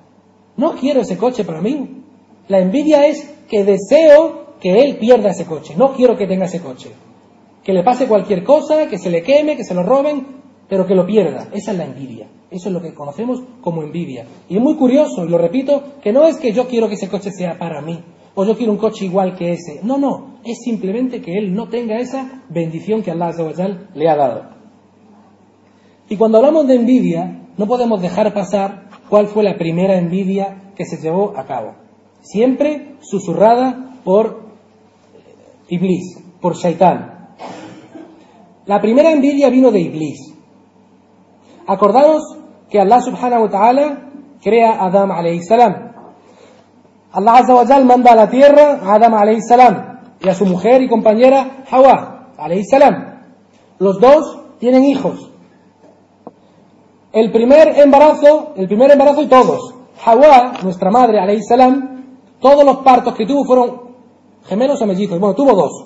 No quiero ese coche para mí. La envidia es que deseo que él pierda ese coche, no quiero que tenga ese coche. Que le pase cualquier cosa, que se le queme, que se lo roben, pero que lo pierda. Esa es la envidia. Eso es lo que conocemos como envidia. Y es muy curioso, y lo repito, que no es que yo quiero que ese coche sea para mí, o yo quiero un coche igual que ese. No, no, es simplemente que él no tenga esa bendición que Allah le ha dado. Y cuando hablamos de envidia, no podemos dejar pasar cuál fue la primera envidia que se llevó a cabo. Siempre susurrada por Iblis, por Shaitán. La primera envidia vino de Iblis. Acordaros que Allah subhanahu wa ta'ala crea a Adam alayhi salam. Allah azza wa manda a la tierra a Adam alayhi salam y a su mujer y compañera Hawa alayhi salam. Los dos tienen hijos. El primer embarazo, el primer embarazo y todos. Hawa, nuestra madre, alayhi salam, todos los partos que tuvo fueron gemelos o mellizos. Bueno, tuvo dos.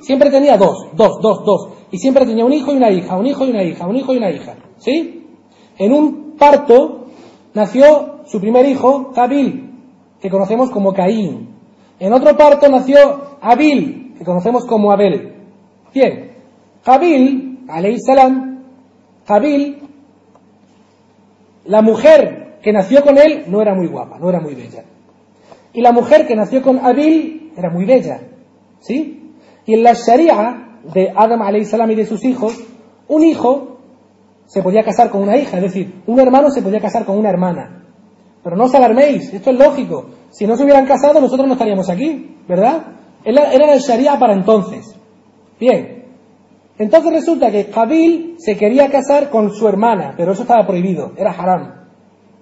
Siempre tenía dos, dos, dos, dos. Y siempre tenía un hijo y una hija, un hijo y una hija, un hijo y una hija. ¿Sí? En un parto nació su primer hijo, Kabil, que conocemos como Caín. En otro parto nació Abil, que conocemos como Abel. Bien, Kabil, alayhi salam, Kabil la mujer que nació con él no era muy guapa, no era muy bella. Y la mujer que nació con Abil era muy bella. ¿Sí? Y en la Sharia de Adam salam y de sus hijos, un hijo se podía casar con una hija, es decir, un hermano se podía casar con una hermana. Pero no os alarméis, esto es lógico. Si no se hubieran casado, nosotros no estaríamos aquí, ¿verdad? Era la Sharia para entonces. Bien. Entonces resulta que Kabil se quería casar con su hermana, pero eso estaba prohibido, era haram.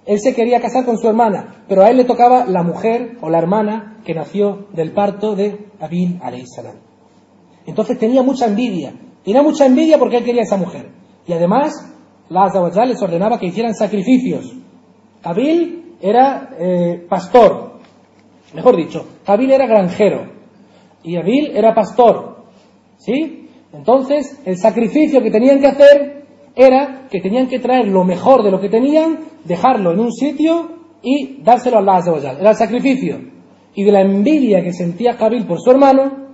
Él se quería casar con su hermana, pero a él le tocaba la mujer o la hermana que nació del parto de Abil salam. Entonces tenía mucha envidia. Tenía mucha envidia porque él quería esa mujer. Y además, la Azawajal les ordenaba que hicieran sacrificios. Abil era eh, pastor, mejor dicho, Abil era granjero y Abil era pastor. ¿Sí? Entonces, el sacrificio que tenían que hacer era que tenían que traer lo mejor de lo que tenían, dejarlo en un sitio y dárselo a Allah Era el sacrificio. Y de la envidia que sentía Jabil por su hermano,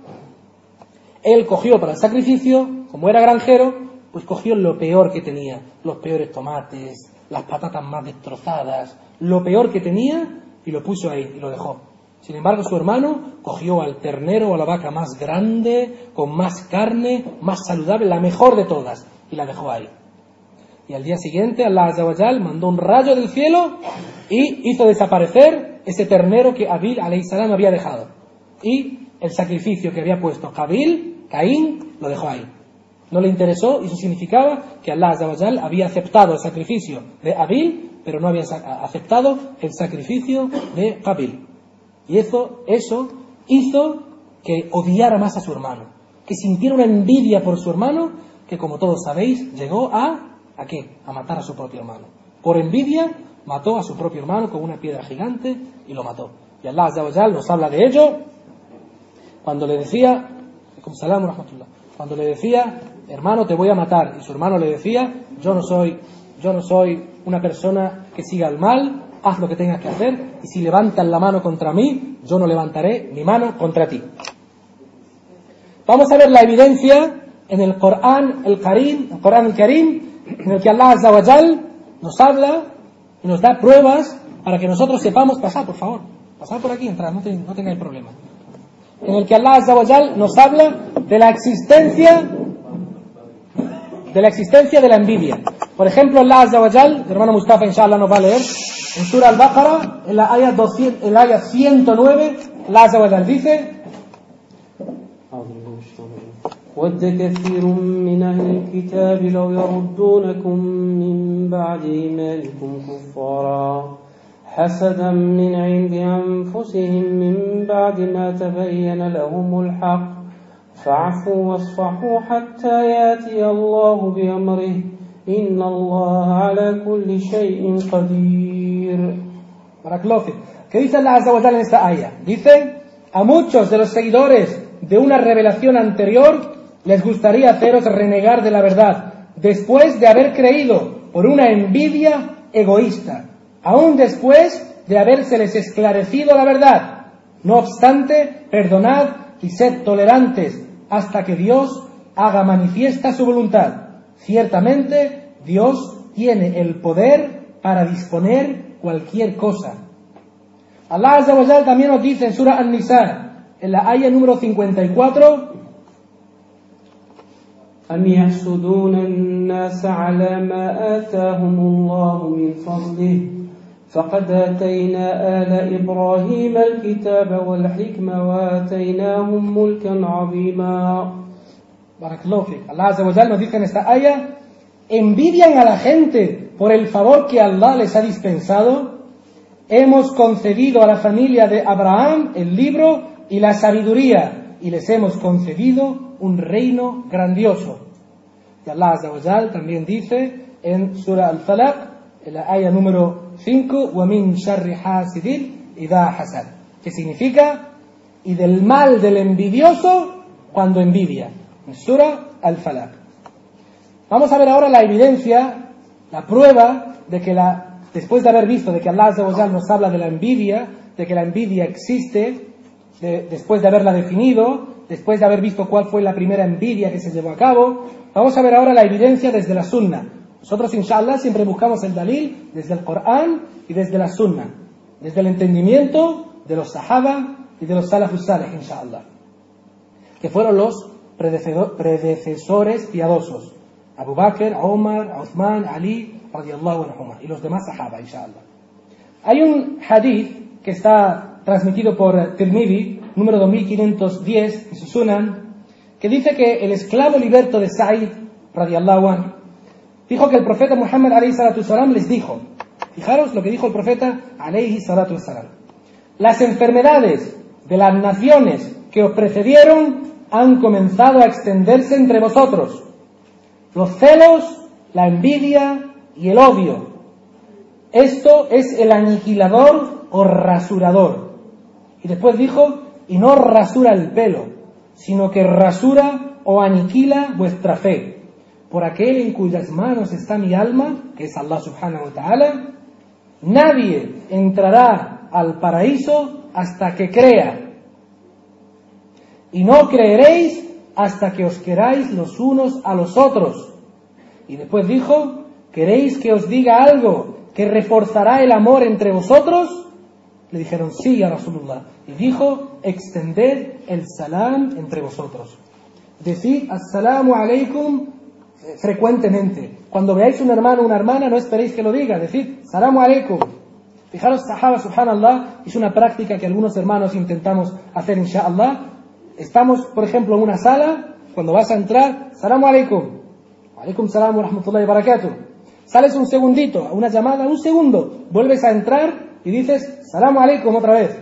él cogió para el sacrificio, como era granjero, pues cogió lo peor que tenía, los peores tomates, las patatas más destrozadas, lo peor que tenía y lo puso ahí y lo dejó. Sin embargo, su hermano cogió al ternero o a la vaca más grande, con más carne, más saludable, la mejor de todas, y la dejó ahí. Y al día siguiente Allah Azawajal mandó un rayo del cielo y hizo desaparecer ese ternero que Abil salam había dejado. Y el sacrificio que había puesto Kabil, Caín, lo dejó ahí. No le interesó y eso significaba que Allah Azawajal había aceptado el sacrificio de Abil, pero no había aceptado el sacrificio de Kabil. Y eso, eso hizo que odiara más a su hermano, que sintiera una envidia por su hermano, que como todos sabéis, llegó a, ¿a qué? A matar a su propio hermano. Por envidia, mató a su propio hermano con una piedra gigante y lo mató. Y Allah Azza nos habla de ello cuando le decía, cuando le decía, hermano, te voy a matar, y su hermano le decía, yo no soy, yo no soy una persona que siga el mal, haz lo que tengas que hacer, y si levantan la mano contra mí, yo no levantaré mi mano contra ti. Vamos a ver la evidencia en el Corán el Karim, el Corán el Karim, en el que Allah Azza nos habla y nos da pruebas para que nosotros sepamos pasar, por favor, pasar por aquí, entrar, no, no tengáis problema. En el que Allah Azza nos habla de la existencia de la existencia de la envidia. Por ejemplo, Allah Azza wa Jal, el hermano Mustafa inshallah nos va a leer, en Surah Al-Baqarah, en la ayah, 200, en la ayah 109, Allah Azza wa Jal dice, ود كثير من أهل الكتاب لو يردونكم من بعد إيمانكم كفارا حسدا من عند أنفسهم من بعد ما تبين لهم الحق فاعفوا واصفحوا حتى ياتي الله بأمره إن الله على كل شيء قدير ¿Qué dice Allah Azza en esta ayah? Dice a muchos de los seguidores de una revelación anterior, les gustaría haceros renegar de la verdad, después de haber creído por una envidia egoísta, aún después de habérseles esclarecido la verdad. No obstante, perdonad y sed tolerantes hasta que Dios haga manifiesta su voluntad. Ciertamente, Dios tiene el poder para disponer cualquier cosa. Allah Azza wa también nos dice en Surah An-Nisa, en la ayah número 54, أم يحسدون الناس على ما آتاهم الله من فضله فقد آتينا آل إبراهيم الكتاب والحكمة وآتيناهم ملكا عظيما Barakallahu fik. Allah Azza wa Jalla nos dice en esta ayah, envidian a la gente por el favor que Allah les ha dispensado. Hemos concedido a la familia de Abraham el libro y la sabiduría y les hemos concedido un reino grandioso. Y Allah Azza wa Jalla también dice en Surah Al-Falaq, en la ayah número 5, وَمِن شَرِّ حَاسِدٍ إِذَا حَسَدٍ que significa y del mal del envidioso cuando envidia. En Surah Al-Falaq. Vamos a ver ahora la evidencia, la prueba de que la, después de haber visto de que Allah Azza wa Jalla nos habla de la envidia, de que la envidia existe, de- después de haberla definido, después de haber visto cuál fue la primera envidia que se llevó a cabo, vamos a ver ahora la evidencia desde la Sunna. Nosotros, inshallah, siempre buscamos el dalil desde el Corán y desde la Sunna, desde el entendimiento de los Sahaba y de los Salafus inshallah, que fueron los predecesores piadosos, Abu Bakr, Omar, Uthman, Ali, radiallahu anhuma, y los demás Sahaba, inshallah. Hay un hadith que está transmitido por Tirmidhi, número 2510 en su Sunan, que dice que el esclavo liberto de Sa'id, radiallahu anhu, dijo que el profeta Muhammad alayhi salatu wasalam les dijo, fijaros lo que dijo el profeta alayhi salatu wasalam, las enfermedades de las naciones que os precedieron han comenzado a extenderse entre vosotros, los celos, la envidia y el odio, esto es el aniquilador o rasurador. Y después dijo, y no rasura el pelo, sino que rasura o aniquila vuestra fe. Por aquel en cuyas manos está mi alma, que es Allah subhanahu wa ta'ala, nadie entrará al paraíso hasta que crea. Y no creeréis hasta que os queráis los unos a los otros. Y después dijo, ¿queréis que os diga algo que reforzará el amor entre vosotros? Le dijeron, sí, ya Rasulullah. Y dijo, extended el salam entre vosotros. Decid, assalamu alaikum eh, frecuentemente. Cuando veáis un hermano o una hermana, no esperéis que lo diga. Decid, salamu alaikum. Fijaros, sahaba, subhanallah, es una práctica que algunos hermanos intentamos hacer, inshallah. Estamos, por ejemplo, en una sala, cuando vas a entrar, salamu alaikum. Alaikum salam wa rahmatullahi barakatuh. Sales un segundito, a una llamada, un segundo, vuelves a entrar y dices, salamu alaikum otra vez.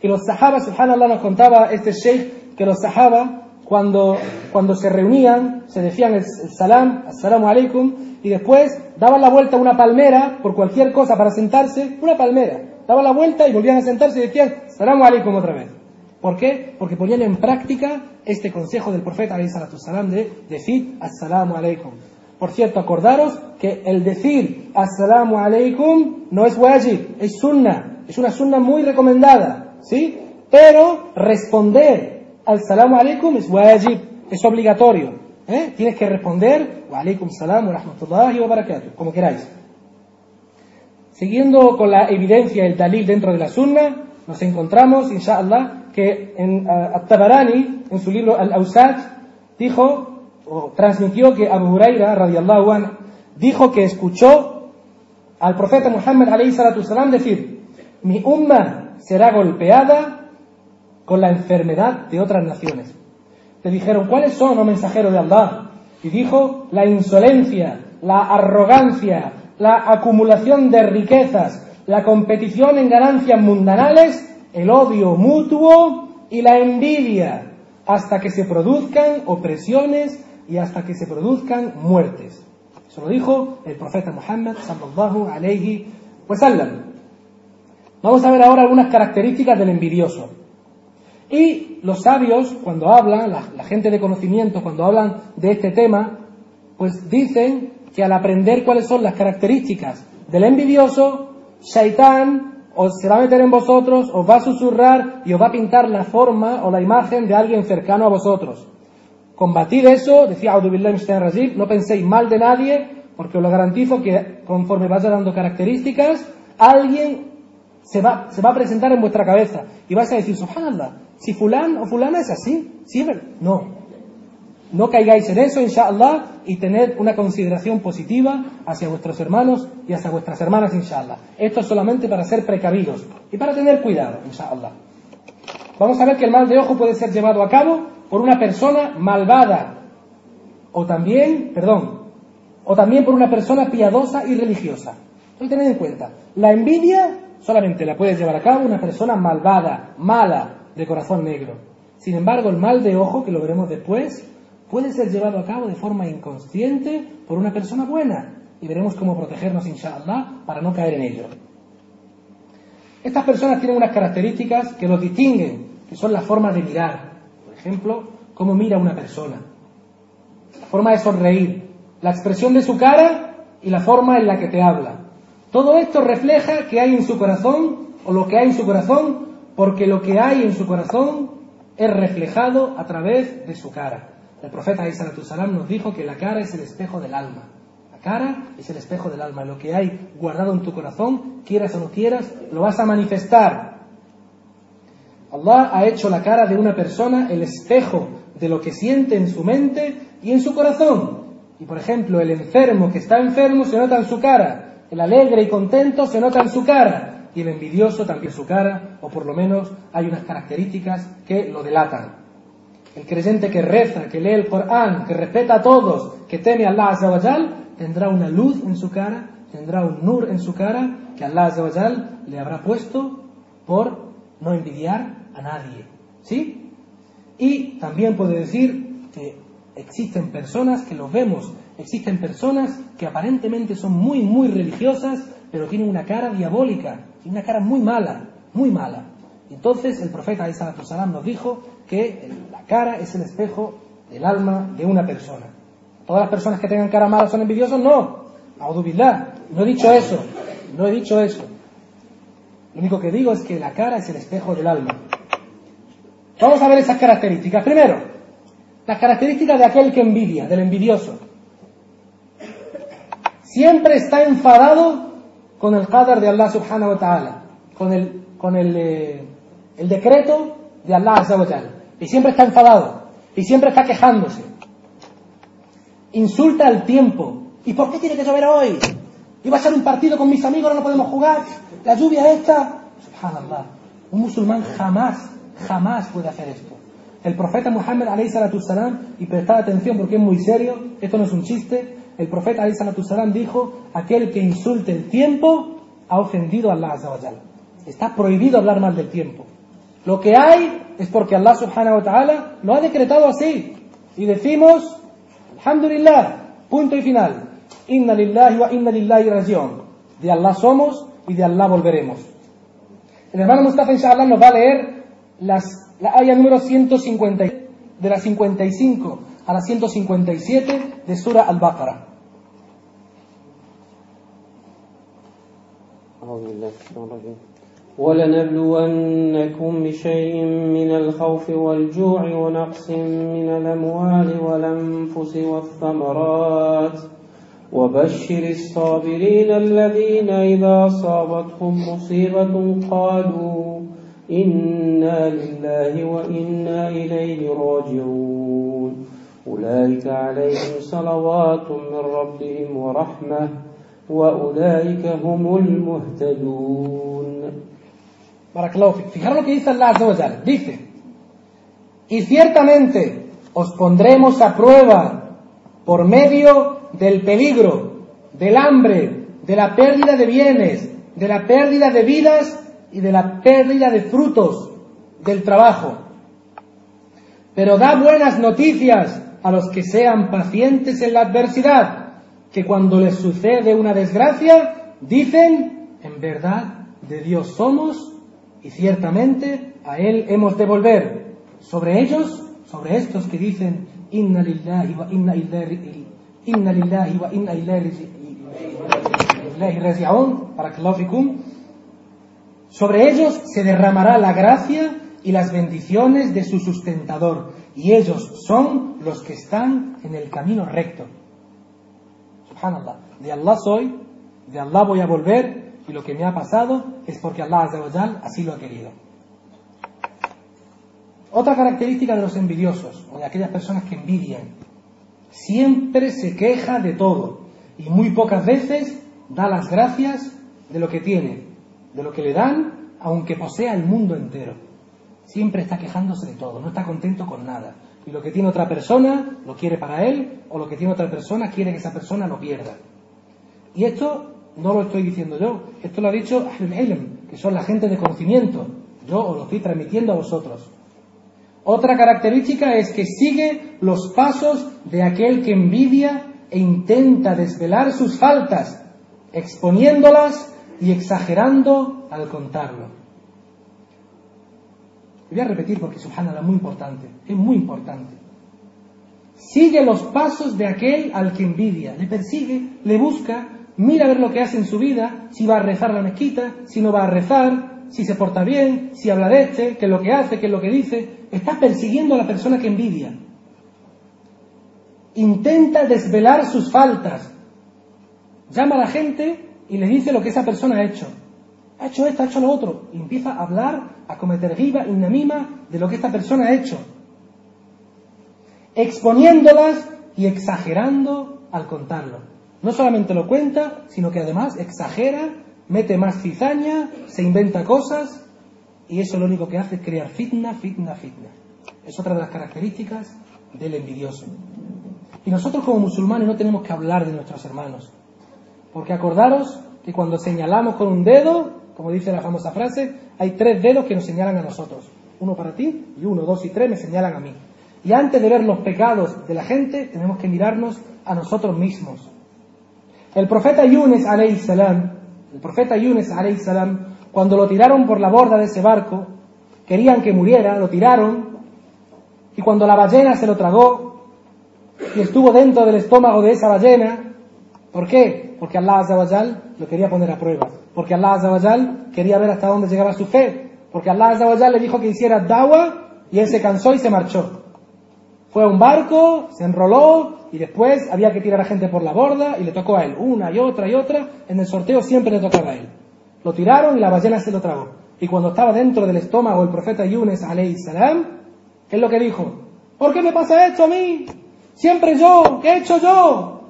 Que los sahaba, subhanallah, nos contaba este sheikh, que los sahaba, cuando, cuando se reunían, se decían el, salam, assalamu alaikum, y después daban la vuelta a una palmera, por cualquier cosa para sentarse, una palmera. Daban la vuelta y volvían a sentarse y decían, salamu alaikum otra vez. ¿Por qué? Porque ponían en práctica este consejo del profeta salam de decir assalamu alaikum. Por cierto, acordaros que el decir assalamu alaikum no es wajib, es sunna, es una sunna muy recomendada, ¿sí? Pero responder al salamu alaikum es wajib, es obligatorio. ¿eh? Tienes que responder wa alaikum salam wa rahmatullahi wa barakatuh, como queráis. Siguiendo con la evidencia del dalil dentro de la sunna, nos encontramos, inshallah, que en uh, At-Tabarani, en su libro Al-Awsat, dijo o transmitió que Abu Huraira, radiallahu anhu, dijo que escuchó al profeta Muhammad salam decir, mi umma será golpeada con la enfermedad de otras naciones. Le dijeron, ¿cuáles son, oh mensajero de Allah? Y dijo, la insolencia, la arrogancia, la acumulación de riquezas, la competición en ganancias mundanales, el odio mutuo y la envidia, hasta que se produzcan opresiones y hasta que se produzcan muertes. Eso lo dijo el profeta Muhammad sallallahu alayhi wa sallam. Vamos a ver ahora algunas características del envidioso. Y los sabios, cuando hablan, la, gente de conocimiento, cuando hablan de este tema, pues dicen que al aprender cuáles son las características del envidioso, Shaitán os se va a meter en vosotros, os va a susurrar y os va a pintar la forma o la imagen de alguien cercano a vosotros. Combatid eso, decía no penséis mal de nadie, porque os lo garantizo que conforme vaya dando características, alguien se va, se va a presentar en vuestra cabeza y vais a decir, subhanallah, si fulán o fulana es así, ¿sí? No. No caigáis en eso, inshallah, y tened una consideración positiva hacia vuestros hermanos y hacia vuestras hermanas, inshallah. Esto es solamente para ser precavidos y para tener cuidado, inshallah. Vamos a ver que el mal de ojo puede ser llevado a cabo por una persona malvada o también, perdón, o también por una persona piadosa y religiosa. Que tener en cuenta, la envidia solamente la puede llevar a cabo una persona malvada, mala, de corazón negro. Sin embargo, el mal de ojo, que lo veremos después, puede ser llevado a cabo de forma inconsciente por una persona buena. Y veremos cómo protegernos, inshallah, para no caer en ello. Estas personas tienen unas características que los distinguen, que son la forma de mirar. Ejemplo, cómo mira una persona, la forma de sonreír, la expresión de su cara y la forma en la que te habla. Todo esto refleja que hay en su corazón o lo que hay en su corazón porque lo que hay en su corazón es reflejado a través de su cara. El profeta Salam nos dijo que la cara es el espejo del alma. La cara es el espejo del alma. Lo que hay guardado en tu corazón, quieras o no quieras, lo vas a manifestar. Allah ha hecho la cara de una persona el espejo de lo que siente en su mente y en su corazón. Y por ejemplo, el enfermo que está enfermo se nota en su cara, el alegre y contento se nota en su cara y el envidioso también su cara, o por lo menos hay unas características que lo delatan. El creyente que reza, que lee el Corán, que respeta a todos, que teme a Allah Azawajal, tendrá una luz en su cara, tendrá un nur en su cara que Allah Azawajal le habrá puesto por no envidiar a nadie. ¿Sí? Y también puede decir que existen personas que los vemos Existen personas que aparentemente son muy, muy religiosas, pero tienen una cara diabólica, tienen una cara muy mala, muy mala. Entonces el profeta Salam nos dijo que la cara es el espejo del alma de una persona. ¿Todas las personas que tengan cara mala son envidiosos? No. No he dicho eso. No he dicho eso. Lo único que digo es que la cara es el espejo del alma. Vamos a ver esas características. Primero, las características de aquel que envidia, del envidioso siempre está enfadado con el qadar de Allah subhanahu wa ta'ala, con el, con el, eh, el decreto de Allah azza wa Y siempre está enfadado, y siempre está quejándose. Insulta al tiempo. ¿Y por qué tiene que llover hoy? Iba a ser un partido con mis amigos, ahora no podemos jugar. La lluvia esta. Subhanallah. Un musulmán jamás, jamás puede hacer esto. El profeta Muhammad, salam, y prestad atención porque es muy serio, esto no es un chiste, el profeta salam dijo, aquel que insulte el tiempo ha ofendido a Allah Azawajal. Está prohibido hablar mal del tiempo. Lo que hay es porque Allah subhanahu wa ta'ala lo ha decretado así. Y decimos, alhamdulillah, punto y final. Inna lillahi wa inna lillahi rajion. De Allah somos y de Allah volveremos. El hermano Mustafa inshallah nos va a leer las, la aya número 150, de la 55 a la 157 de Sura Al-Baqarah. ولنبلونكم بشيء من الخوف والجوع ونقص من الأموال والأنفس والثمرات وبشر الصابرين الذين إذا أصابتهم مصيبة قالوا إنا لله وإنا إليه راجعون أولئك عليهم صلوات من ربهم ورحمة وأولئك هم المهتدون Fijaros lo que dice Allah Azza Dice, y ciertamente os pondremos a prueba por medio del peligro, del hambre, de la pérdida de bienes, de la pérdida de vidas y de la pérdida de frutos del trabajo. Pero da buenas noticias a los que sean pacientes en la adversidad, que cuando les sucede una desgracia, dicen, en verdad, de Dios somos y ciertamente a Él hemos de volver. sobre ellos, sobre estos que dicen inna lillahi wa inna ilayhi inna lillahi para que sobre ellos se derramará la gracia y las bendiciones de su sustentador, y ellos son los que están en el camino recto. Subhanallah, de Allah soy, de Allah voy a volver, y lo que me ha pasado es porque Allah así lo ha querido. Otra característica de los envidiosos, o de aquellas personas que envidian, siempre se queja de todo y muy pocas veces da las gracias de lo que tiene, de lo que le dan, aunque posea el mundo entero. Siempre está quejándose de todo, no está contento con nada. Y lo que tiene otra persona lo quiere para él, o lo que tiene otra persona quiere que esa persona lo pierda. Y esto no lo estoy diciendo yo, esto lo ha dicho Ahlul que son la gente de conocimiento. Yo os lo estoy transmitiendo a vosotros. Otra característica es que sigue los pasos de aquel que envidia e intenta desvelar sus faltas, exponiéndolas y exagerando al contarlo. Voy a repetir porque subhanallah es muy importante, es muy importante. Sigue los pasos de aquel al que envidia, le persigue, le busca, mira a ver lo que hace en su vida, si va a rezar la mezquita, si no va a rezar, si se porta bien, si habla de este, qué es lo que hace, qué es lo que dice. Está persiguiendo a la persona que envidia. Intenta desvelar sus faltas. Llama a la gente y le dice lo que esa persona ha hecho. Ha hecho esto, ha hecho lo otro. Y empieza a hablar, a cometer giba y namima de lo que esta persona ha hecho. Exponiéndolas y exagerando al contarlo. No solamente lo cuenta, sino que además exagera mete más cizaña, se inventa cosas y eso lo único que hace es crear fitna, fitna, fitna. Es otra de las características del envidioso. Y nosotros como musulmanes no tenemos que hablar de nuestros hermanos. Porque acordaros que cuando señalamos con un dedo, como dice la famosa frase, hay tres dedos que nos señalan a nosotros. Uno para ti y uno, dos y tres me señalan a mí. Y antes de ver los pecados de la gente, tenemos que mirarnos a nosotros mismos. El profeta Yunes, salam, el profeta Yunus, salam, cuando lo tiraron por la borda de ese barco, querían que muriera, lo tiraron, y cuando la ballena se lo tragó, y estuvo dentro del estómago de esa ballena, ¿por qué? Porque Allah Azawajal lo quería poner a prueba, porque Allah Azawajal quería ver hasta dónde llegaba su fe, porque Allah Azawajal le dijo que hiciera dawa, y él se cansó y se marchó. Fue a un barco, se enroló y después había que tirar a gente por la borda y le tocó a él una y otra y otra. En el sorteo siempre le tocaba a él. Lo tiraron y la ballena se lo tragó. Y cuando estaba dentro del estómago el profeta Yunes alayhi salam, ¿qué es lo que dijo? ¿Por qué me pasa esto a mí? Siempre yo, ¿qué he hecho yo?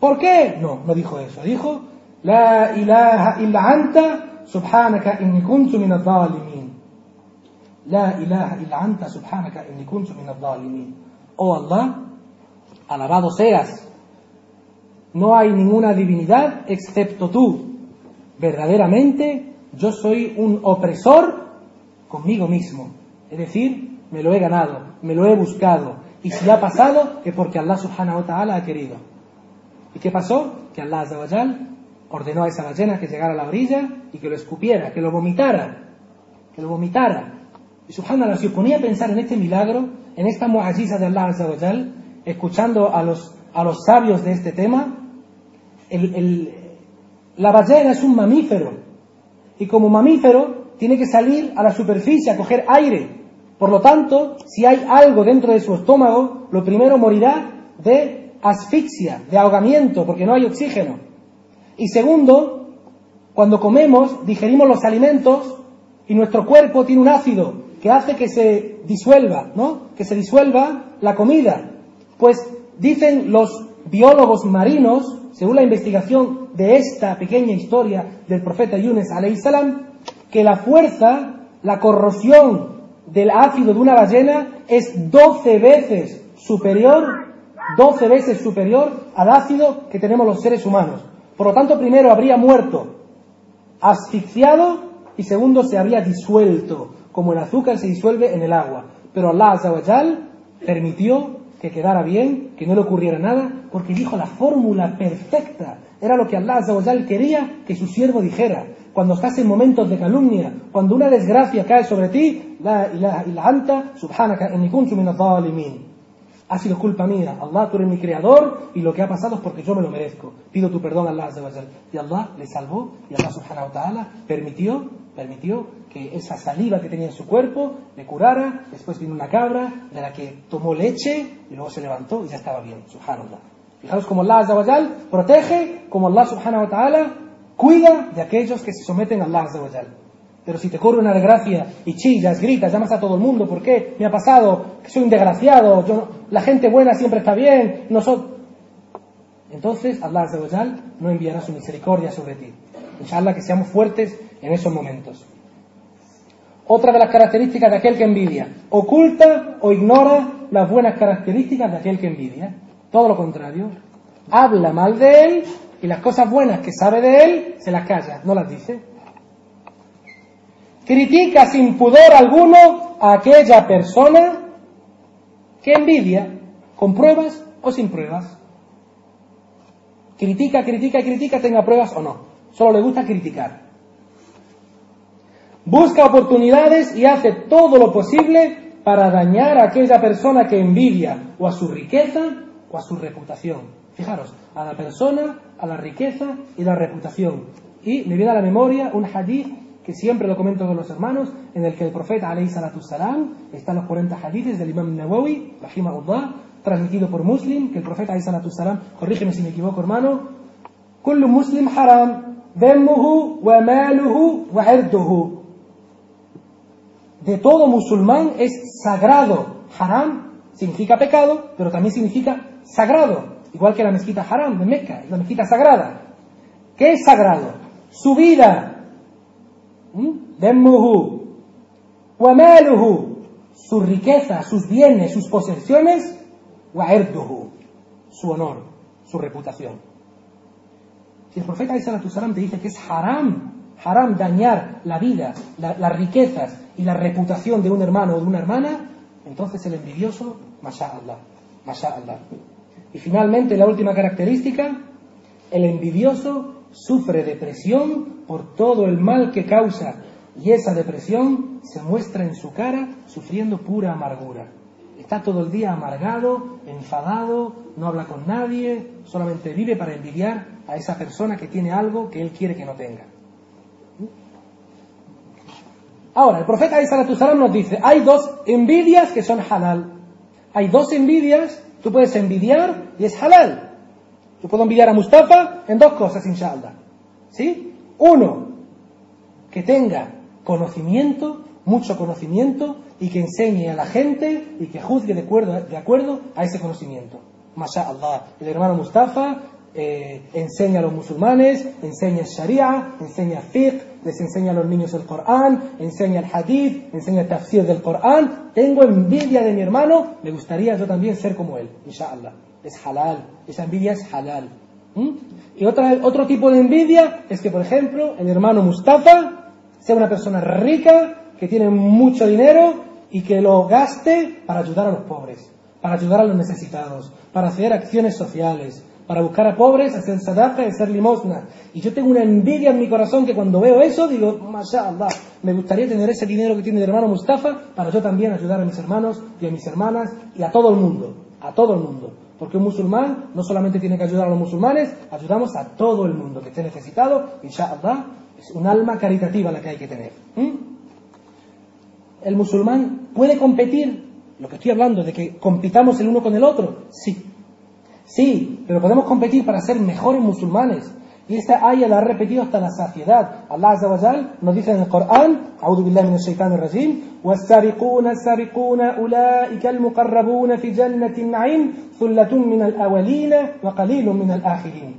¿Por qué? No, no dijo eso. Dijo, La ilaha illa anta subhanaka inni kuntu min La ilaha illa anta subhanaka inni kuntu min Oh Allah, alabado seas. No hay ninguna divinidad excepto tú. Verdaderamente yo soy un opresor conmigo mismo. Es decir, me lo he ganado, me lo he buscado. Y si ha pasado, es porque Allah subhanahu wa ta'ala ha querido. ¿Y qué pasó? Que Allah azawajal ordenó a esa ballena que llegara a la orilla y que lo escupiera, que lo vomitara, que lo vomitara. Y subhanallah, si os ponía a pensar en este milagro, en esta muajiza de Allah escuchando a los, a los sabios de este tema, la ballena es un mamífero y como mamífero tiene que salir a la superficie a coger aire. Por lo tanto, si hay algo dentro de su estómago, lo primero morirá de asfixia, de ahogamiento, porque no hay oxígeno. Y segundo, cuando comemos, digerimos los alimentos y nuestro cuerpo tiene un ácido que hace que se disuelva, ¿no? Que se disuelva la comida. Pues dicen los biólogos marinos, según la investigación de esta pequeña historia del profeta Yunus salam, que la fuerza, la corrosión del ácido de una ballena es 12 veces superior, 12 veces superior al ácido que tenemos los seres humanos. Por lo tanto, primero habría muerto asfixiado y segundo se habría disuelto como el azúcar se disuelve en el agua. Pero Allah Azawajal permitió que quedara bien, que no le ocurriera nada, porque dijo la fórmula perfecta. Era lo que Allah Azza quería que su siervo dijera. Cuando estás en momentos de calumnia, cuando una desgracia cae sobre ti, la ilaha illa anta, subhanaka ha sido culpa mía. Allah, tú eres mi creador y lo que ha pasado es porque yo me lo merezco. Pido tu perdón a Allah. Y Allah le salvó y Allah subhanahu wa ta'ala permitió, permitió que esa saliva que tenía en su cuerpo le curara. Después vino una cabra de la que tomó leche y luego se levantó y ya estaba bien. Subhanallah. Fijaros cómo Allah protege, como Allah subhanahu wa ta'ala cuida de aquellos que se someten a Allah pero si te corre una desgracia y chillas, gritas, llamas a todo el mundo, ¿por qué? Me ha pasado, soy un desgraciado, yo, la gente buena siempre está bien, nosotros... Entonces Allah no enviará su misericordia sobre ti. Inshallah que seamos fuertes en esos momentos. Otra de las características de aquel que envidia, oculta o ignora las buenas características de aquel que envidia. Todo lo contrario, habla mal de él y las cosas buenas que sabe de él se las calla, no las dice. Critica sin pudor alguno a aquella persona que envidia, con pruebas o sin pruebas. Critica, critica, critica, tenga pruebas o no. Solo le gusta criticar. Busca oportunidades y hace todo lo posible para dañar a aquella persona que envidia o a su riqueza o a su reputación. Fijaros, a la persona, a la riqueza y la reputación. Y me viene a la memoria un hadith que siempre lo comento con los hermanos, en el que el profeta alayhi salatu salam, están los 40 hadiths del imam Nawawi, rahimahullah, transmitido por Muslim, que el profeta alayhi salatu salam, corrígeme si me equivoco hermano, haram, demuhu wa maluhu wa irduhu. De todo musulmán es sagrado. Haram significa pecado, pero también significa sagrado. Igual que la mezquita haram de Mecca, la mezquita sagrada. ¿Qué es sagrado? Su vida, maluhu su riqueza, sus bienes, sus posesiones, su honor, su reputación. Si el profeta te dice que es haram, haram dañar la vida, las riquezas y la reputación de un hermano o de una hermana, entonces el envidioso, masha'Allah, masha'Allah. Y finalmente la última característica, el envidioso sufre depresión por todo el mal que causa y esa depresión se muestra en su cara sufriendo pura amargura. Está todo el día amargado, enfadado, no habla con nadie, solamente vive para envidiar a esa persona que tiene algo que él quiere que no tenga. Ahora, el profeta Salam nos dice, hay dos envidias que son halal. Hay dos envidias, tú puedes envidiar y es halal. Yo puedo envidiar a Mustafa en dos cosas, inshallah. ¿Sí? Uno, que tenga conocimiento, mucho conocimiento, y que enseñe a la gente y que juzgue de acuerdo, a ese conocimiento. Masha Allah. El hermano Mustafa eh, enseña a los musulmanes, enseña Sharia, enseña fiqh, les enseña a los niños el Corán, enseña el hadith, enseña el tafsir del Corán. Tengo envidia de mi hermano, me gustaría yo también ser como él, inshallah. Es halal, esa envidia es halal. Y otra, otro tipo de envidia es que, por ejemplo, el hermano Mustafa sea una persona rica, que tiene mucho dinero y que lo gaste para ayudar a los pobres, para ayudar a los necesitados, para hacer acciones sociales, para buscar a pobres, hacer sadaqa y hacer limosna. Y yo tengo una envidia en mi corazón que cuando veo eso digo, mashallah, me gustaría tener ese dinero que tiene el hermano Mustafa para yo también ayudar a mis hermanos y a mis hermanas y a todo el mundo, a todo el mundo. Porque un musulmán no solamente tiene que ayudar a los musulmanes, ayudamos a todo el mundo que esté necesitado, inshallah, es un alma caritativa la que hay que tener. ¿El musulmán puede competir? Lo que estoy hablando, de que compitamos el uno con el otro. Sí. Sí, pero podemos competir para ser mejores musulmanes. Y esta ayah la ha repetido hasta la saciedad. Allah Azza wa Jal nos dice en el Corán, أعوذ بالله من الشيطان الرجيم والسابقون السابقون أولئك المقربون في جنة النعيم ثلة من الأولين وقليل من الآخرين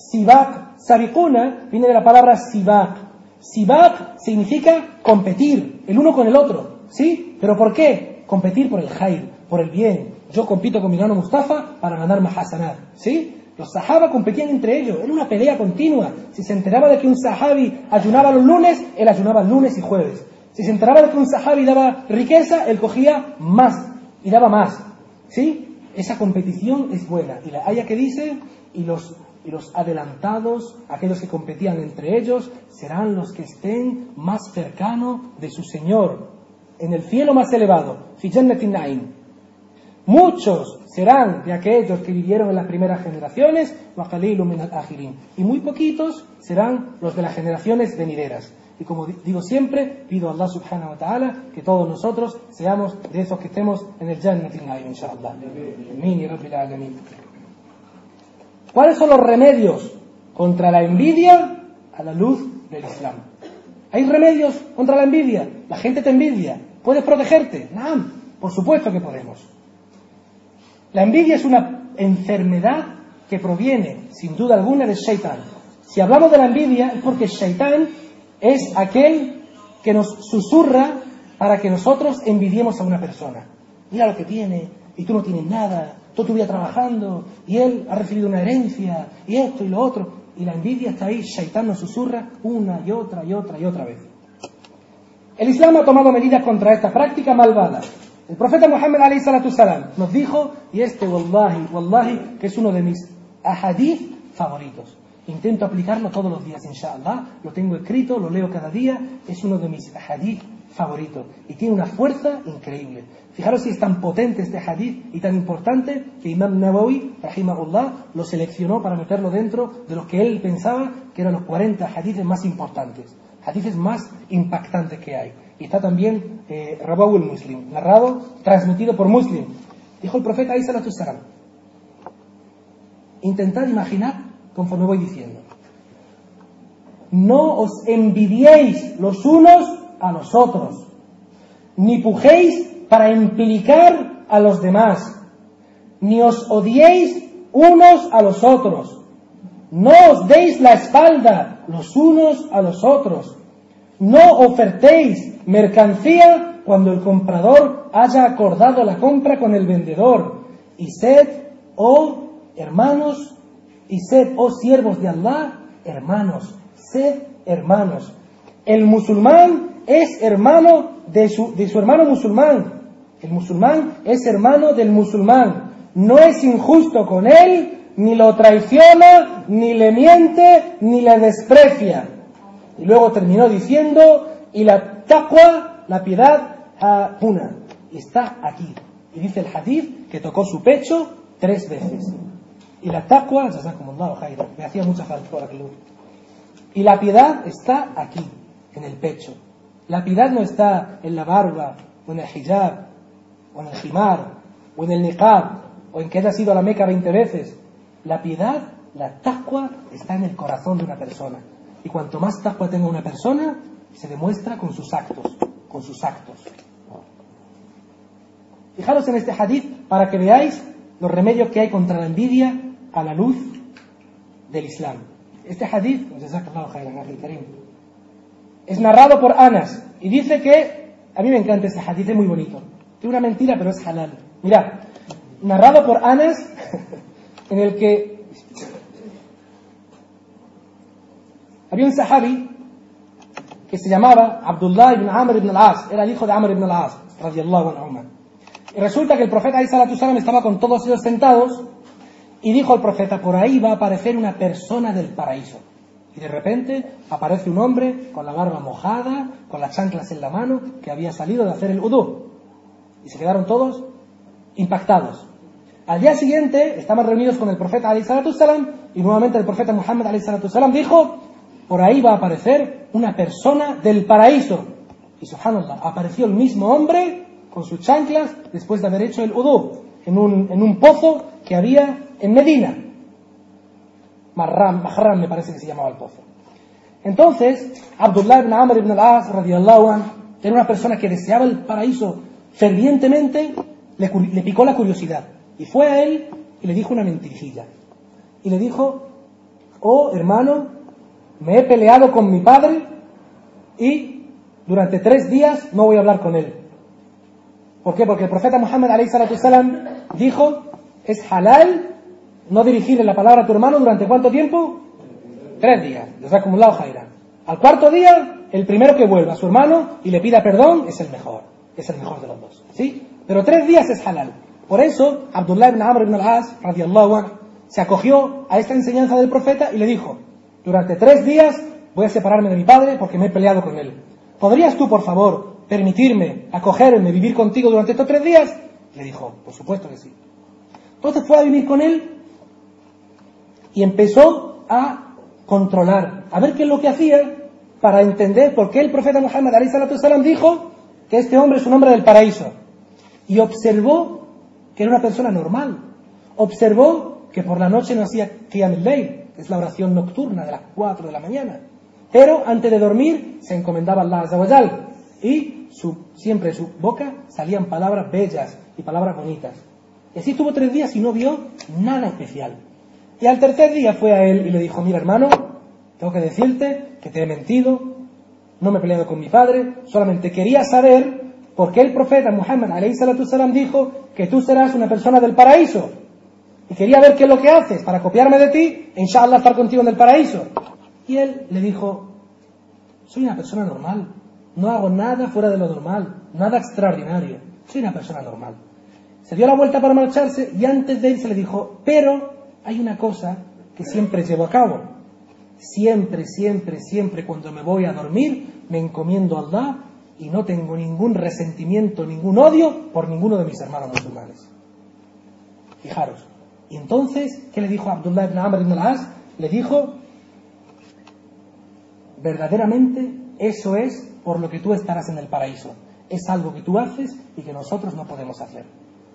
Sibak, Sabikuna viene de la palabra Sibak. Sibak significa competir, el uno con el otro. ¿Sí? ¿Pero por qué? Competir por el Jair, por el bien. Yo compito con mi hermano Mustafa para ganar Mahasanat. ¿Sí? Los sahaba competían entre ellos, era una pelea continua. Si se enteraba de que un sahabi ayunaba los lunes, él ayunaba lunes y jueves. Si se enteraba de que un sahabi daba riqueza, él cogía más y daba más. ¿Sí? esa competición es buena. Y la haya que dice, y los, los adelantados, aquellos que competían entre ellos, serán los que estén más cercanos de su Señor, en el cielo más elevado. Muchos serán de aquellos que vivieron en las primeras generaciones, y muy poquitos serán los de las generaciones venideras. Y como di- digo siempre, pido a Allah subhanahu wa ta'ala que todos nosotros seamos de esos que estemos en el Jannatin inshallah. ¿Cuáles son los remedios contra la envidia a la luz del Islam? ¿Hay remedios contra la envidia? La gente te envidia. ¿Puedes protegerte? No, por supuesto que podemos. La envidia es una enfermedad que proviene, sin duda alguna, del Shaitán. Si hablamos de la envidia es porque Shaitán es aquel que nos susurra para que nosotros envidiemos a una persona. Mira lo que tiene, y tú no tienes nada, toda tu vida trabajando, y él ha recibido una herencia, y esto y lo otro. Y la envidia está ahí, Shaitán nos susurra una y otra y otra y otra vez. El Islam ha tomado medidas contra esta práctica malvada. El profeta Muhammad salam nos dijo, y este wallahi, wallahi, que es uno de mis ahadith favoritos. Intento aplicarlo todos los días, inshallah. Lo tengo escrito, lo leo cada día. Es uno de mis hadith favoritos. Y tiene una fuerza increíble. Fijaros si es tan potente este hadith y tan importante que Imam Nawawi, rahimahullah, lo seleccionó para meterlo dentro de los que él pensaba que eran los 40 hadiths más importantes. Hadiths más impactantes que hay. Y está también eh, Rabaul Muslim, narrado, transmitido por Muslim. Dijo el profeta Isa salam Intentad imaginar conforme voy diciendo. No os envidiéis los unos a los otros, ni pujéis para implicar a los demás, ni os odiéis unos a los otros. No os deis la espalda los unos a los otros. No ofertéis mercancía cuando el comprador haya acordado la compra con el vendedor. Y sed, oh hermanos, y sed, oh siervos de Allah, hermanos, sed hermanos. El musulmán es hermano de su, de su hermano musulmán. El musulmán es hermano del musulmán. No es injusto con él, ni lo traiciona, ni le miente, ni le desprecia. Y luego terminó diciendo, y la taqwa, la piedad, a una. Y está aquí. Y dice el hadith que tocó su pecho tres veces. Y la taqwa, me hacía mucha falta por aquel Y la piedad está aquí, en el pecho. La piedad no está en la barba, o en el hijab, o en el jimar, o en el niqab, o en que hayas ido a la Meca 20 veces. La piedad, la taqwa, está en el corazón de una persona. Y cuanto más taqwa tenga una persona, se demuestra con sus actos, con sus actos. Fijaros en este hadith para que veáis los remedios que hay contra la envidia a la luz del Islam. Este hadith, es narrado por Anas y dice que, a mí me encanta este hadith, es muy bonito. Tiene una mentira, pero es halal. Mirad, narrado por Anas, [LAUGHS] en el que había un sahabi que se llamaba Abdullah ibn Amr ibn al-As, era el hijo de Amr ibn al-As, radiallahu anhu. Y resulta que el profeta Isa estaba con todos ellos sentados y dijo al profeta, por ahí va a aparecer una persona del paraíso. Y de repente aparece un hombre con la barba mojada, con las chanclas en la mano, que había salido de hacer el udú. Y se quedaron todos impactados. Al día siguiente estaban reunidos con el profeta salam y nuevamente el profeta Muhammad salam dijo, por ahí va a aparecer una persona del paraíso. Y subhanallah, apareció el mismo hombre con sus chanclas después de haber hecho el udú en un, pozo que había en Medina. Marram, Mahram me parece que se llamaba el pozo. Entonces, Abdullah ibn Amr ibn al-As, radiallahu anh, era una persona que deseaba el paraíso fervientemente, le, le picó la curiosidad. Y fue a él y le dijo una mentirijilla. Y le dijo, oh hermano, me he peleado con mi padre y durante tres días no voy a hablar con él. ¿Por qué? Porque el profeta Muhammad salam dijo, es halal no dirigirle la palabra a tu hermano durante cuánto tiempo? Tres días. Jazakumullahu khairan. Al cuarto día, el primero que vuelva a su hermano y le pida perdón es el mejor. Es el mejor de los dos. ¿Sí? Pero tres días es halal. Por eso, Abdullah ibn Amr ibn al-As, se acogió a esta enseñanza del profeta y le dijo, durante tres días voy a separarme de mi padre porque me he peleado con él. ¿Podrías tú, por favor, permitirme acogerme, vivir contigo durante estos tres días? Le dijo, por supuesto que sí. Entonces fue a vivir con él y empezó a controlar, a ver qué es lo que hacía para entender por qué el profeta Muhammad salam dijo que este hombre es un hombre del paraíso. Y observó que era una persona normal. Observó que por la noche no hacía Qiyam que es la oración nocturna de las 4 de la mañana. Pero antes de dormir se encomendaba a Allah y su, siempre de su boca salían palabras bellas y palabras bonitas. Y así estuvo tres días y no vio nada especial. Y al tercer día fue a él y le dijo, mira hermano, tengo que decirte que te he mentido, no me he peleado con mi padre, solamente quería saber por qué el profeta Muhammad salam dijo que tú serás una persona del paraíso. Y quería ver qué es lo que haces para copiarme de ti e inshallah estar contigo en el paraíso. Y él le dijo, soy una persona normal, no hago nada fuera de lo normal, nada extraordinario, soy una persona normal. Se dio la vuelta para marcharse y antes de irse le dijo, pero hay una cosa que siempre llevo a cabo. Siempre, siempre, siempre cuando me voy a dormir me encomiendo a Allah y no tengo ningún resentimiento, ningún odio por ninguno de mis hermanos musulmanes. Fijaros. Y entonces, ¿qué le dijo Abdullah ibn Amr ibn al-As? Le dijo, verdaderamente eso es por lo que tú estarás en el paraíso. Es algo que tú haces y que nosotros no podemos hacer.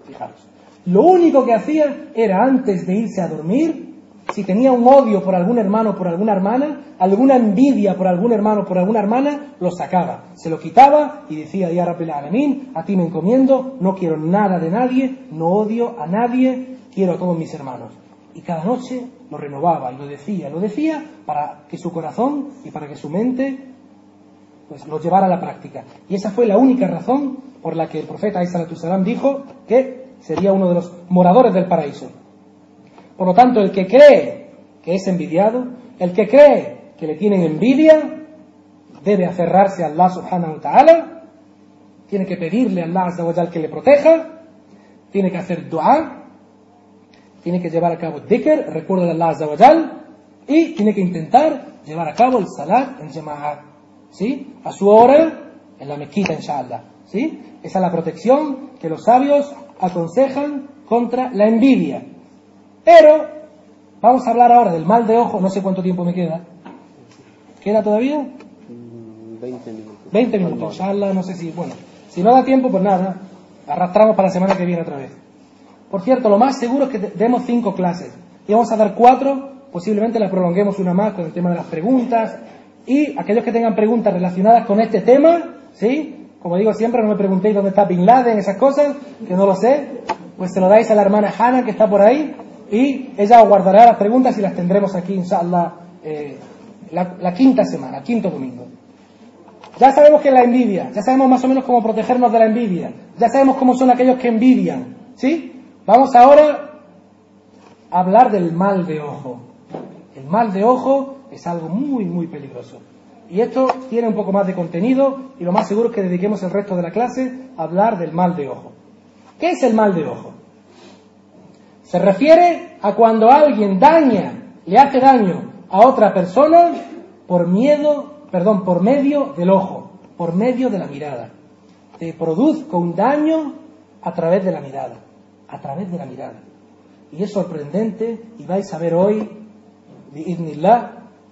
Fijaros. Lo único que hacía era antes de irse a dormir, si tenía un odio por algún hermano, por alguna hermana, alguna envidia por algún hermano, por alguna hermana, lo sacaba, se lo quitaba y decía, ya Rabbil a ti me encomiendo, no quiero nada de nadie, no odio a nadie, quiero a todos mis hermanos. Y cada noche lo renovaba y lo decía, lo decía para que su corazón y para que su mente pues lo llevara a la práctica. Y esa fue la única razón por la que el profeta Salam dijo que sería uno de los moradores del paraíso. Por lo tanto, el que cree que es envidiado, el que cree que le tienen envidia, debe aferrarse a Allah subhanahu wa ta'ala, tiene que pedirle a Allah que le proteja, tiene que hacer dua, tiene que llevar a cabo dhikr, recuerdo de Allah y tiene que intentar llevar a cabo el salat en jama'at, ¿sí? A su hora, en la mezquita, inshallah, ¿sí? Esa es la protección que los sabios aconsejan contra la envidia. Pero vamos a hablar ahora del mal de ojo, no sé cuánto tiempo me queda. ¿Queda todavía? 20 minutos. 20 minutos, inshallah, no sé si, bueno, si no da tiempo, pues nada, arrastramos para la semana que viene otra vez. Por cierto, lo más seguro es que demos cinco clases y vamos a dar cuatro, posiblemente la prolonguemos una más con el tema de las preguntas y aquellos que tengan preguntas relacionadas con este tema, ¿sí? Como digo siempre, no me preguntéis dónde está Bin Laden, esas cosas, que no lo sé, pues se lo dais a la hermana Hannah que está por ahí y ella guardará las preguntas y las tendremos aquí, inshallah, eh, la, la quinta semana, quinto domingo. Ya sabemos que es la envidia, ya sabemos más o menos cómo protegernos de la envidia, ya sabemos cómo son aquellos que envidian, ¿sí? Vamos ahora a hablar del mal de ojo. El mal de ojo es algo muy, muy peligroso. Y esto tiene un poco más de contenido y lo más seguro es que dediquemos el resto de la clase a hablar del mal de ojo. ¿Qué es el mal de ojo? Se refiere a cuando alguien daña, le hace daño a otra persona por miedo, perdón, por medio del ojo, por medio de la mirada. Te produzco un daño a través de la mirada, a través de la mirada. Y es sorprendente y vais a ver hoy, de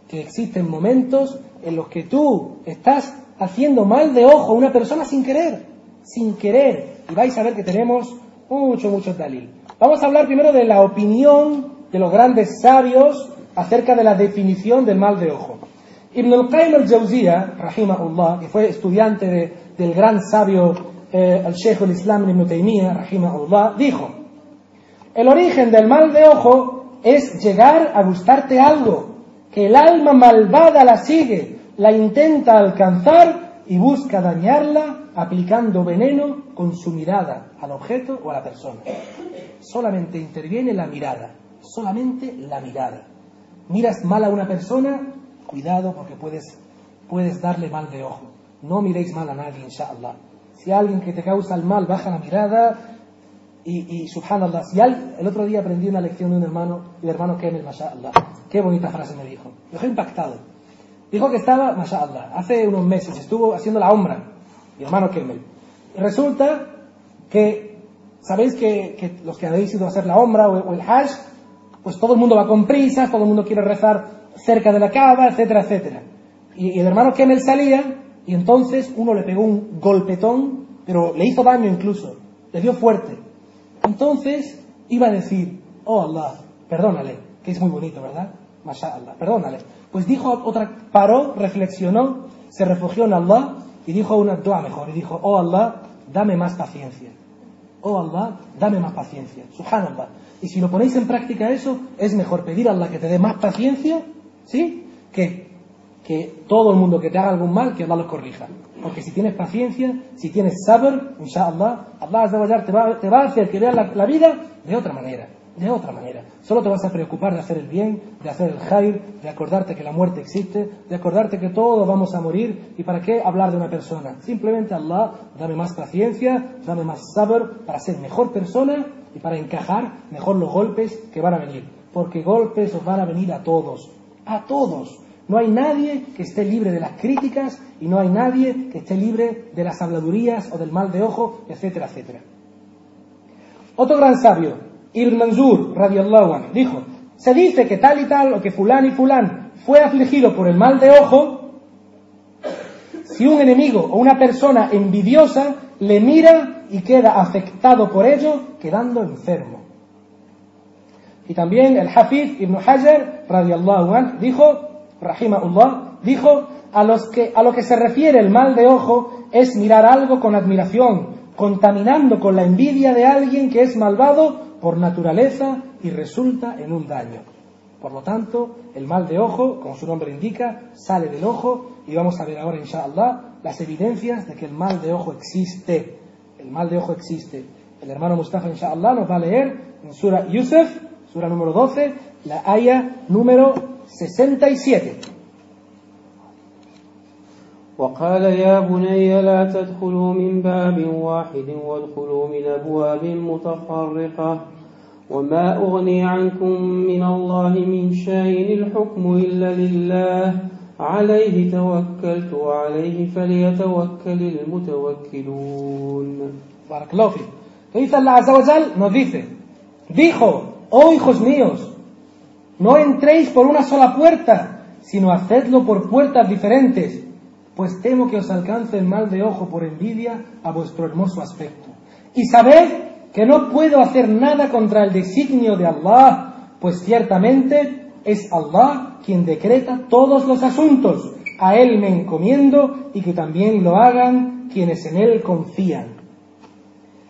que existen momentos en los que tú estás haciendo mal de ojo a una persona sin querer, sin querer. Y vais a ver que tenemos mucho, mucho talil. Vamos a hablar primero de la opinión de los grandes sabios acerca de la definición del mal de ojo. Ibn al-Qayyim al-Jawziyah, rahimahullah, que fue estudiante del gran sabio eh, el Sheikh al-Islam Ibn Taymiyyah, dijo, el origen del mal de ojo es llegar a gustarte algo, que el alma malvada la sigue, la intenta alcanzar y busca dañarla aplicando veneno con su mirada al objeto o a la persona. Solamente interviene la mirada, solamente la mirada. Miras mal a una persona, cuidado porque puedes, puedes darle mal de ojo. No miréis mal a nadie, inshallah. Si alguien que te causa el mal baja la mirada, Y, y subhanallah, si el otro día aprendí una lección de un hermano, el hermano Kemel, mashallah. Qué bonita frase me dijo. Me dejó impactado. Dijo que estaba, mashallah, hace unos meses estuvo haciendo la ombra, mi hermano Kemel. Y resulta que, sabéis que, que los que habéis ido a hacer la ombra o, o el hajj, pues todo el mundo va con prisas, todo el mundo quiere rezar cerca de la cava, etcétera, etcétera. Y, y el hermano Kemel salía y entonces uno le pegó un golpetón, pero le hizo daño incluso, le dio fuerte. Entonces iba a decir, oh Allah, perdónale, que es muy bonito, ¿verdad? Mashallah, perdónale. Pues dijo otra, paró, reflexionó, se refugió en Allah y dijo una dua mejor. Y dijo, oh Allah, dame más paciencia. Oh Allah, dame más paciencia. Subhanallah. Y si lo ponéis en práctica eso, es mejor pedir a Allah que te dé más paciencia, ¿sí? Que, que todo el mundo que te haga algún mal, que Allah lo corrija. Porque si tienes paciencia, si tienes sabr, inshallah, Allah te va, te va a hacer que veas la, vida de otra manera. De otra manera. Solo te vas a preocupar de hacer el bien, de hacer el khair, de acordarte que la muerte existe, de acordarte que todos vamos a morir. ¿Y para qué hablar de una persona? Simplemente Allah, dame más paciencia, dame más sabr para ser mejor persona y para encajar mejor los golpes que van a venir. Porque golpes os van a venir a todos. A todos. No hay nadie que esté libre de las críticas y no hay nadie que esté libre de las habladurías o del mal de ojo, etcétera, etcétera. Otro gran sabio, Ibn Manzur, radiallahu anhu, dijo, se dice que tal y tal o que fulán y fulán fue afligido por el mal de ojo si un enemigo o una persona envidiosa le mira y queda afectado por ello, quedando enfermo. Y también el Hafiz Ibn Hajar, radiallahu anhu, dijo, rahimahullah, dijo, a, los a lo que se refiere el mal de ojo es mirar algo con admiración, contaminando con la envidia de alguien que es malvado por naturaleza y resulta en un daño. Por lo tanto, el mal de ojo, como su nombre indica, sale del ojo y vamos a ver ahora, inshallah, las evidencias de que el mal de ojo existe. El mal de ojo existe. El hermano Mustafa, inshallah, nos va a leer en Sura Yusuf, Sura número 12, la aya número 67. وقال يا بني لا تدخلوا من باب واحد وادخلوا من أبواب متفرقة وما أغني عنكم من الله من شيء الحكم إلا لله عليه توكلت وعليه فليتوكل المتوكلون. ¿Qué dice Allah Azza wa Jal? Nos dice, dijo, oh hijos míos, no entréis por una sola puerta, sino hacedlo por puertas diferentes, pues temo que os alcance el mal de ojo por envidia a vuestro hermoso aspecto. Y sabed que no puedo hacer nada contra el designio de Allah, pues ciertamente es Allah quien decreta todos los asuntos. A Él me encomiendo y que también lo hagan quienes en Él confían.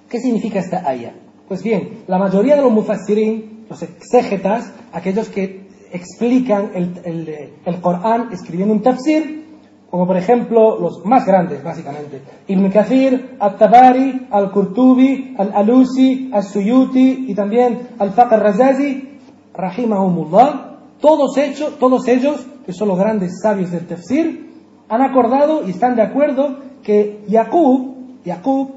¿Qué significa esta aya? Pues bien, la mayoría de los mufassirin, los exégetas, aquellos que explican el, el, el Corán escribiendo un tafsir, como por ejemplo los más grandes, básicamente, Ibn Kathir, Al-Tabari, Al-Qurtubi, Al-Alusi, Al-Suyuti y también Al-Faqr Razazi, Rahimahumullah, todos, hechos, todos ellos, que son los grandes sabios del tafsir, han acordado y están de acuerdo que Yaqub, Yaqub,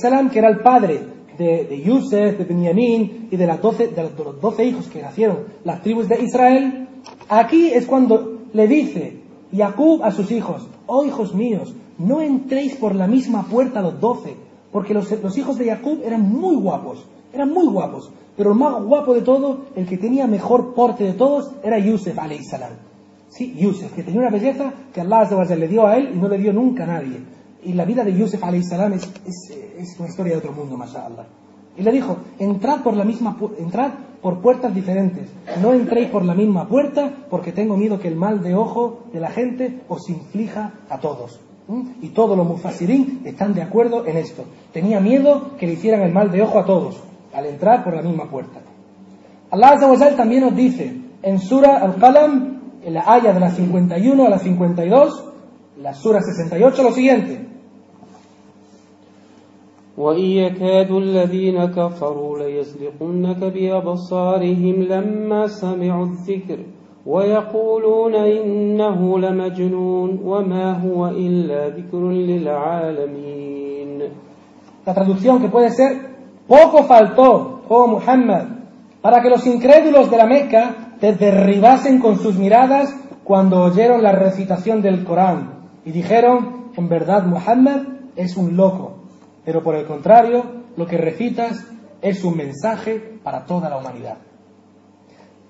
salam, que era el padre de, de Yusef, de Benjamín y de, los doce hijos que nacieron las tribus de Israel, aquí es cuando le dice Jacob a sus hijos, oh hijos míos, no entréis por la misma puerta los doce, porque los, hijos de Jacob eran muy guapos, eran muy guapos, pero el más guapo de todo, el que tenía mejor porte de todos, era Yusef, salam. Sí, Yusef, que tenía una belleza que Allah le dio a él y no le dio nunca a nadie. Y la vida de Yusef salam es, es, una historia de otro mundo, mashallah. Y le dijo, entrad por la misma pu- entrad por puertas diferentes, no entréis por la misma puerta porque tengo miedo que el mal de ojo de la gente os inflija a todos. ¿Mm? Y todos los mufasirín están de acuerdo en esto. Tenía miedo que le hicieran el mal de ojo a todos al entrar por la misma puerta. Allah también nos dice en Sura Al-Qalam, en la aya de la 51 a la 52, la Sura 68, lo siguiente. وإن يكاد الذين كفروا ليزلقنك بأبصارهم لما سمعوا الذكر ويقولون إنه لمجنون وما هو إلا ذكر للعالمين La traducción que puede ser, Poco faltó, oh Muhammad, para que los incrédulos de la Meca te derribasen con sus miradas cuando oyeron la recitación del Corán y dijeron, en verdad Muhammad es un loco, pero por el contrario, lo que recitas es un mensaje para toda la humanidad.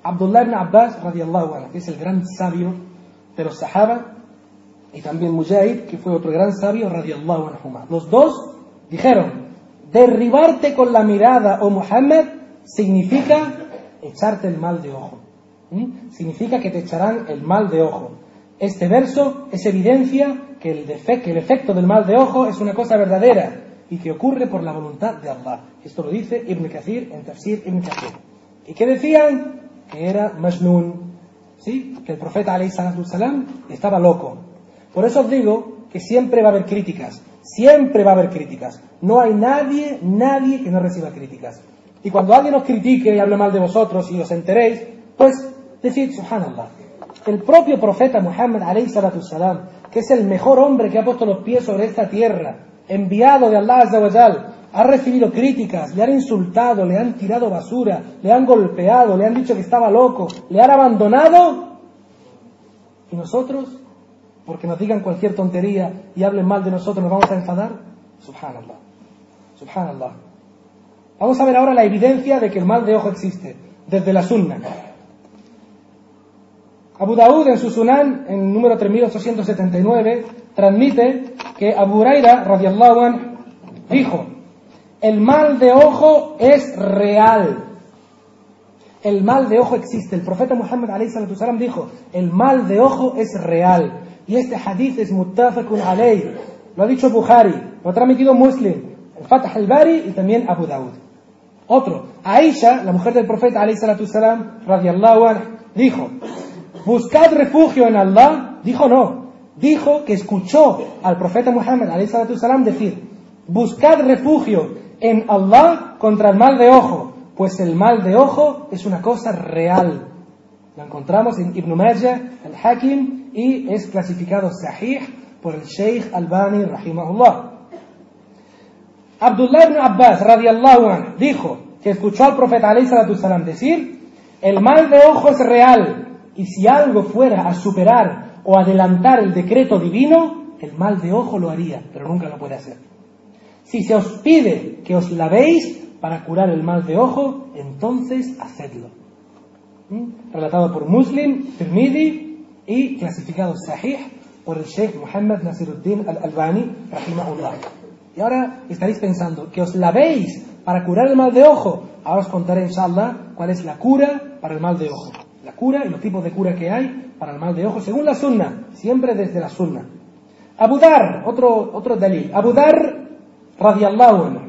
Abdullah ibn Abbas, radiallahu anhu, que es el gran sabio de los Sahaba, y también Mujahid, que fue otro gran sabio, radiallahu anhu. Los dos dijeron, derribarte con la mirada, oh Muhammad, significa echarte el mal de ojo. ¿Mm? Significa que te echarán el mal de ojo. Este verso es evidencia que el, que el efecto del mal de ojo es una cosa verdadera y que ocurre por la voluntad de Allah. Esto lo dice Ibn Kathir en Tafsir Ibn Kathir. ¿Y qué decían? Que era Majnun, ¿sí? que el profeta salam estaba loco. Por eso os digo que siempre va a haber críticas, siempre va a haber críticas. No hay nadie, nadie que no reciba críticas. Y cuando alguien os critique y hable mal de vosotros y os enteréis, pues decid, subhanallah, el propio profeta Muhammad salam, que es el mejor hombre que ha puesto los pies sobre esta tierra, enviado de Allah Azza ha recibido críticas, le han insultado, le han tirado basura, le han golpeado, le han dicho que estaba loco, le han abandonado. ¿Y nosotros? Porque nos digan cualquier tontería y hablen mal de nosotros, ¿nos vamos a enfadar? Subhanallah. Subhanallah. Vamos a ver ahora la evidencia de que el mal de ojo existe, desde la sunna. Abu Daud en su Sunan, en número 3879, transmite que Abu Huraira, radiallahu anhu, dijo, el mal de ojo es real. El mal de ojo existe. El profeta Muhammad salam dijo, el mal de ojo es real. Y este hadith es muttafaqun alayh. Lo ha dicho Bukhari, lo ha transmitido Muslim, el Fatah al-Bari y también Abu Daud. Otro, Aisha, la mujer del profeta salam, radiallahu anhu, dijo, buscad refugio en Allah. Dijo no, dijo que escuchó al profeta Muhammad salam decir, buscad refugio en Allah contra el mal de ojo, pues el mal de ojo es una cosa real. Lo encontramos en Ibn Majah, el Hakim, y es clasificado sahih por el Sheikh Albani, rahimahullah. Abdullah ibn Abbas, radiallahu anhu, dijo que escuchó al profeta salam decir, el mal de ojo es real, y si algo fuera a superar o adelantar el decreto divino, el mal de ojo lo haría, pero nunca lo puede hacer. Si se os pide que os lavéis para curar el mal de ojo, entonces hacedlo. ¿Mm? Relatado por Muslim, Tirmidhi y clasificado Sahih por el Sheikh Muhammad Nasiruddin al-Albani, rahimahullah. Y ahora estaréis pensando, que os lavéis para curar el mal de ojo. Ahora os contaré, inshallah, cuál es la cura para el mal de ojo. La cura y los tipos de cura que hay para el mal de ojo, según la sunna, siempre desde la sunna. Abu Dar, otro, otro dalil. Abu Dar, radiallahu anhu,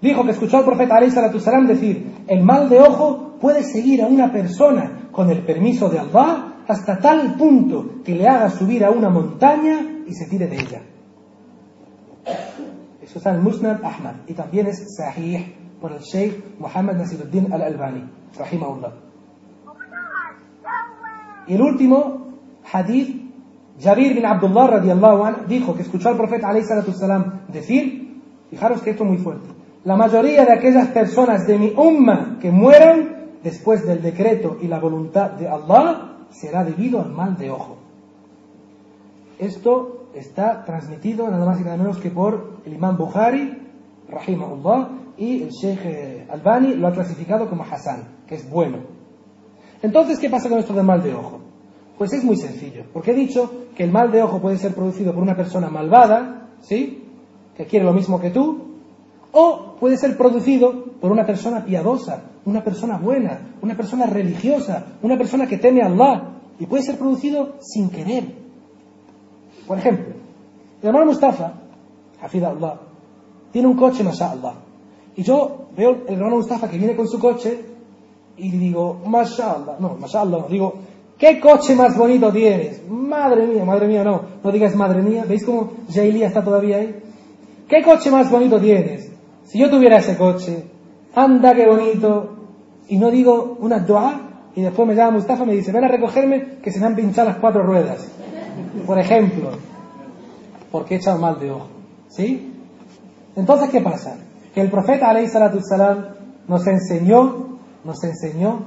dijo que escuchó al profeta salam decir, el mal de ojo puede seguir a una persona con el permiso de Allah hasta tal punto que le haga subir a una montaña y se tire de ella. Eso está en Musnad Ahmad y también es sahih por el Sheikh Muhammad Nasiruddin al-Albani, rahimahullah. Y el último hadith, Jabir bin Abdullah radiallahu anhu, dijo que escuchó al profeta salam decir, fijaros que esto es muy fuerte, la mayoría de aquellas personas de mi umma que mueran después del decreto y la voluntad de Allah será debido al mal de ojo. Esto está transmitido nada más y nada menos que por el imam Bukhari, rahimahullah, y el Sheikh Albani lo ha clasificado como Hassan, que es bueno. Entonces, ¿qué pasa con esto del mal de ojo? Pues es muy sencillo, porque he dicho que el mal de ojo puede ser producido por una persona malvada, ¿sí? Que quiere lo mismo que tú, o puede ser producido por una persona piadosa, una persona buena, una persona religiosa, una persona que teme a Allah, y puede ser producido sin querer. Por ejemplo, el hermano Mustafa, Hafid Allah, tiene un coche, mashallah, y yo veo el hermano Mustafa que viene con su coche y digo, mashallah, no, mashallah, no, digo, ¿qué coche más bonito tienes? Madre mía, madre mía, no, no digas madre mía, ¿veis cómo Jailia está todavía ahí? ¿Qué coche más bonito tienes? Si yo tuviera ese coche, anda qué bonito, y no digo una dua, y después me llama Mustafa y me dice, ven a recogerme que se me han pinchado las cuatro ruedas. Por ejemplo, porque he echado mal de ojo. ¿Sí? Entonces, ¿qué pasa? que el profeta salam nos enseñó, nos enseñó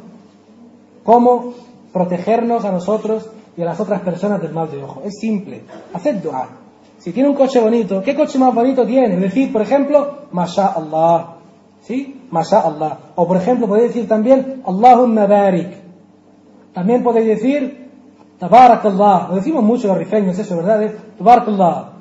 cómo protegernos a nosotros y a las otras personas del mal de ojo. Es simple, haced dua. Si tiene un coche bonito, ¿qué coche más bonito tiene? Decir, por ejemplo, Masha Allah. ¿Sí? Masha Allah. O por ejemplo, podéis decir también, Allahumma barik. También podéis decir, Tabarakallah. Lo decimos mucho los rifeños, eso, ¿verdad? Es, Tabarakallah.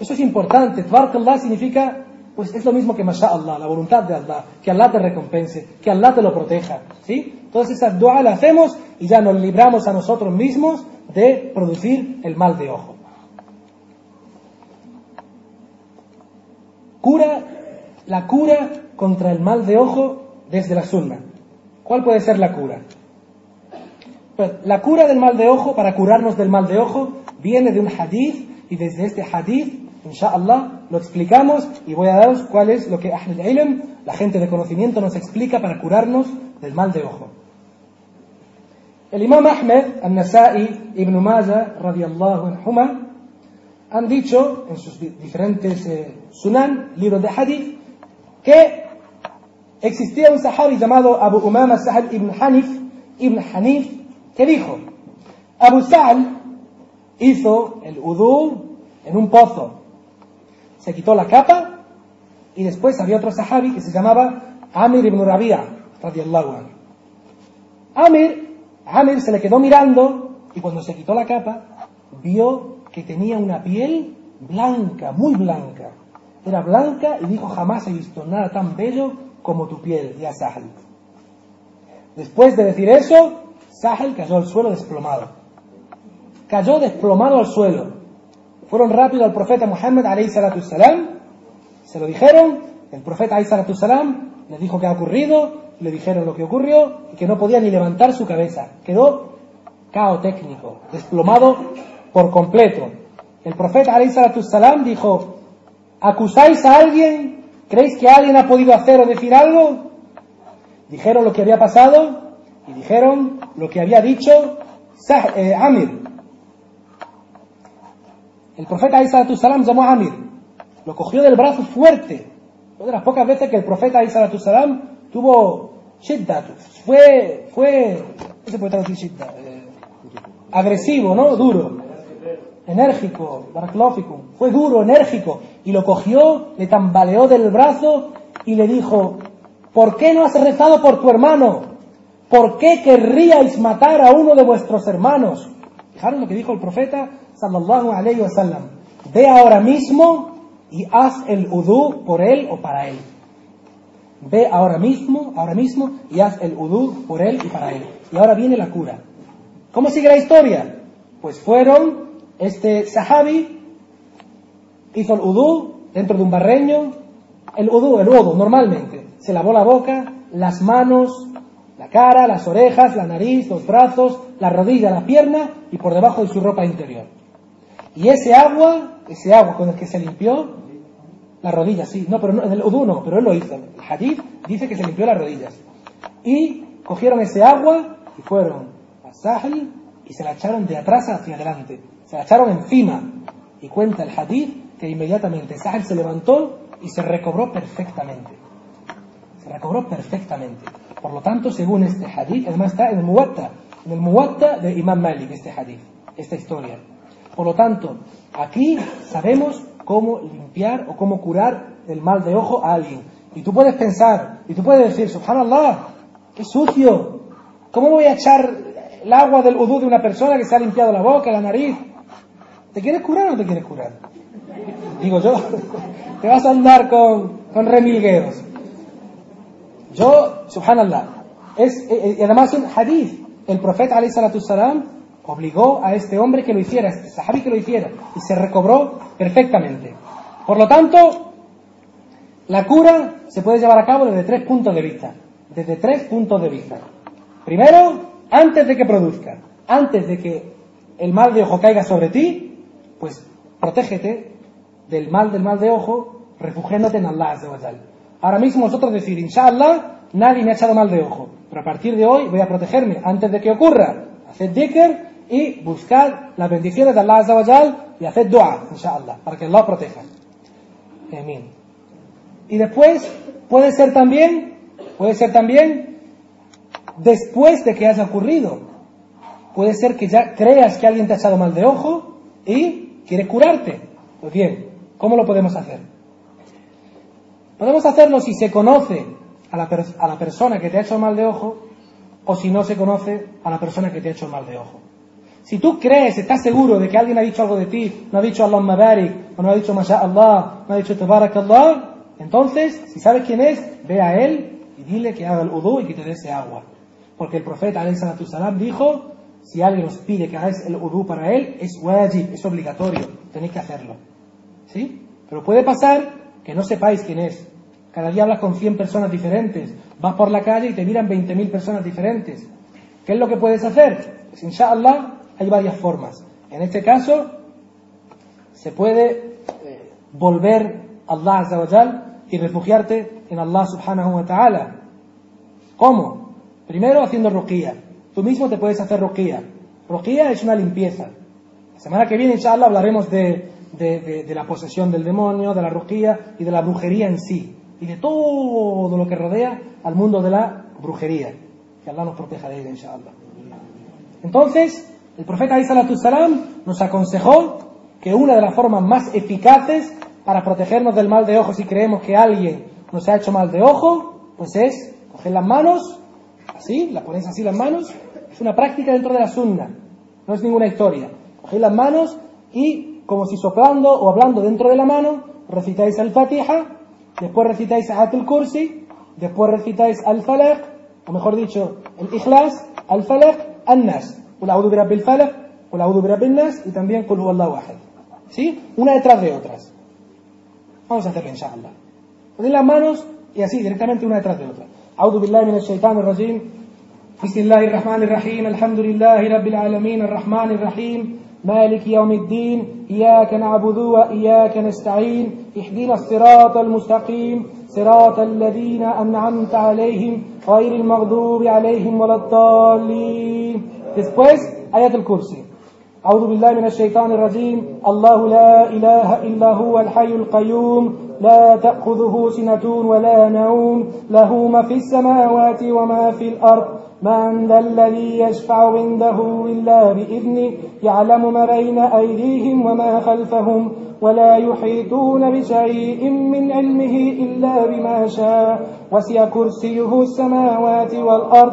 Eso es importante. Tabarakallah significa, pues es lo mismo que Masha Allah, la voluntad de Allah. Que Allah te recompense, que Allah te lo proteja. ¿Sí? Entonces esas dua las hacemos y ya nos libramos a nosotros mismos de producir el mal de ojo. Cura, la cura contra el mal de ojo desde la sunna. ¿Cuál puede ser la cura? Pues la cura del mal de ojo, para curarnos del mal de ojo, viene de un hadith y desde este hadith, inshallah, lo explicamos y voy a daros cuál es lo que Ahl ilm la gente de conocimiento, nos explica para curarnos del mal de ojo. El Imam Ahmed, Al-Nasa'i, Ibn Majah, radiallahu anhuma, han dicho en sus diferentes eh, sunan, libros de hadith, que existía un sahabi llamado Abu Umama Sahal ibn Hanif, ibn Hanif, que dijo, Abu Sa'al hizo el udú en un pozo, se quitó la capa y después había otro sahabi que se llamaba Amir ibn Rabia, radiallahu anhu. Amir, Amir se le quedó mirando y cuando se quitó la capa vio que tenía una piel blanca, muy blanca. Era blanca y dijo, jamás he visto nada tan bello como tu piel, ya Sahel. Después de decir eso, Sahel cayó al suelo desplomado. Cayó desplomado al suelo. Fueron rápido al profeta Muhammad salam, se lo dijeron, el profeta salam le dijo qué ha ocurrido, le dijeron lo que ocurrió y que no podía ni levantar su cabeza. Quedó cao técnico, desplomado por completo. El profeta salam dijo, ¿acusáis a alguien? ¿Creéis que alguien ha podido hacer o decir algo? Dijeron lo que había pasado y dijeron lo que había dicho eh, Amir. El profeta salam llamó a Amir, lo cogió del brazo fuerte. Una de las pocas veces que el profeta salam tuvo shidda, fue, fue, ¿qué se puede traducir shidda? Eh, agresivo, ¿no? Duro enérgico, fue duro, enérgico, y lo cogió, le tambaleó del brazo y le dijo, ¿por qué no has rezado por tu hermano? ¿Por qué querríais matar a uno de vuestros hermanos? Fijaros lo que dijo el profeta, sallallahu alayhi ve ahora mismo y haz el udú por él o para él. Ve ahora mismo, ahora mismo, y haz el udú por él y para él. Y ahora viene la cura. ¿Cómo sigue la historia? Pues fueron este sahabi hizo el udú dentro de un barreño, el udú, el udú, normalmente. Se lavó la boca, las manos, la cara, las orejas, la nariz, los brazos, la rodilla, la pierna y por debajo de su ropa interior. Y ese agua, ese agua con el que se limpió, las rodillas, sí, no, pero no, en el no, pero él lo hizo. El hadith dice que se limpió las rodillas. Y cogieron ese agua y fueron a Sahel y se la echaron de atrás hacia adelante. Se la echaron encima. Y cuenta el hadith que inmediatamente Sahel se levantó y se recobró perfectamente. Se recobró perfectamente. Por lo tanto, según este hadith, además está en el Muwatta, en el Muwatta de Imam Malik, este hadith, esta historia. Por lo tanto, aquí sabemos cómo limpiar o cómo curar el mal de ojo a alguien. Y tú puedes pensar, y tú puedes decir, subhanallah, qué sucio, ¿cómo voy a echar el agua del udú de una persona que se ha limpiado la boca, la nariz? ¿Te quieres curar o no te quieres curar? Digo yo, [LAUGHS] te vas a andar con, con remilgueros. Yo, subhanallah, es, eh, eh, y además un hadith, el profeta salam obligó a este hombre que lo hiciera, a este sahabi que lo hiciera, y se recobró perfectamente. Por lo tanto, la cura se puede llevar a cabo desde tres puntos de vista. Desde tres puntos de vista. Primero, antes de que produzca, antes de que el mal de ojo caiga sobre ti, pues protégete del mal del mal de ojo, refugiándote en Allah Ahora mismo nosotros decir, inshallah, nadie me ha echado mal de ojo, pero a partir de hoy voy a protegerme antes de que ocurra. Haced dhikr y buscar las bendiciones de Allah y haced dua, inshallah, para que Allah proteja. Y después puede ser también, puede ser también después de que haya ocurrido. Puede ser que ya creas que alguien te ha echado mal de ojo y quieres curarte. Pues bien, ¿cómo lo podemos hacer? Podemos hacerlo si se conoce a la persona que te ha hecho mal de ojo o si no se conoce a la persona que te ha hecho mal de ojo. Si tú crees, estás seguro de que alguien ha dicho algo de ti, no ha dicho Allah Mabarik, o no ha dicho Allah, no ha dicho Tabarak Allah, entonces, si sabes quién es, ve a él y dile que haga el udú y que te dé ese agua. Porque el profeta salam dijo, si alguien os pide que hagáis el udú para él, es wajib, es obligatorio, tenéis que hacerlo. ¿Sí? Pero puede pasar que no sepáis quién es. Cada día hablas con 100 personas diferentes, vas por la calle y te miran 20.000 personas diferentes. ¿Qué es lo que puedes hacer? Pues inshallah hay varias formas. En este caso, se puede eh, volver a Allah Azza y refugiarte en Allah subhanahu wa ta'ala. ¿Cómo? Primero haciendo ruqiyya. Tú mismo te puedes hacer ruqiyya. Ruqiyya es una limpieza. La semana que viene, inshallah, hablaremos de, de, la posesión del demonio, de la ruqiyya y de la brujería en sí. Y de todo lo que rodea al mundo de la brujería. Que Allah nos proteja de ella, inshallah. Entonces, el profeta salam nos aconsejó que una de las formas más eficaces para protegernos del mal de ojo si creemos que alguien nos ha hecho mal de ojo, pues es coger las manos, así, la ponéis así las manos, es una práctica dentro de la sunna, no es ninguna historia. Cogéis las manos y como si soplando o hablando dentro de la mano, recitáis al Fatiha, después recitáis Atul Kursi, después recitáis al Falaq, o mejor dicho, el Ikhlas, al Falaq, al. Qul a'udhu bi rabbil falaq, qul a'udhu bi rabbin nas y también qul huwallahu ahad. ¿Sí? Una detrás de otras. Vamos a hacerlo inshallah. Ponen las manos y así directamente una detrás de otra. أعوذ بالله من الشيطان الرجيم بسم الله الرحمن الرحيم الحمد لله رب العالمين الرحمن الرحيم مالك يوم الدين إياك نعبد وإياك نستعين اهدنا الصراط المستقيم صراط الذين أنعمت عليهم غير المغضوب عليهم ولا الضالين Después, ayat al-kursi. أعوذ بالله من الشيطان الرجيم الله لا إله إلا هو الحي القيوم لا تأخذه سنة ولا نوم له ما في السماوات وما في الأرض من ذا الذي يشفع عنده إلا بإذنه يعلم ما بين أيديهم وما خلفهم ولا يحيطون بشيء من علمه إلا بما شاء وسع كرسيه السماوات والأرض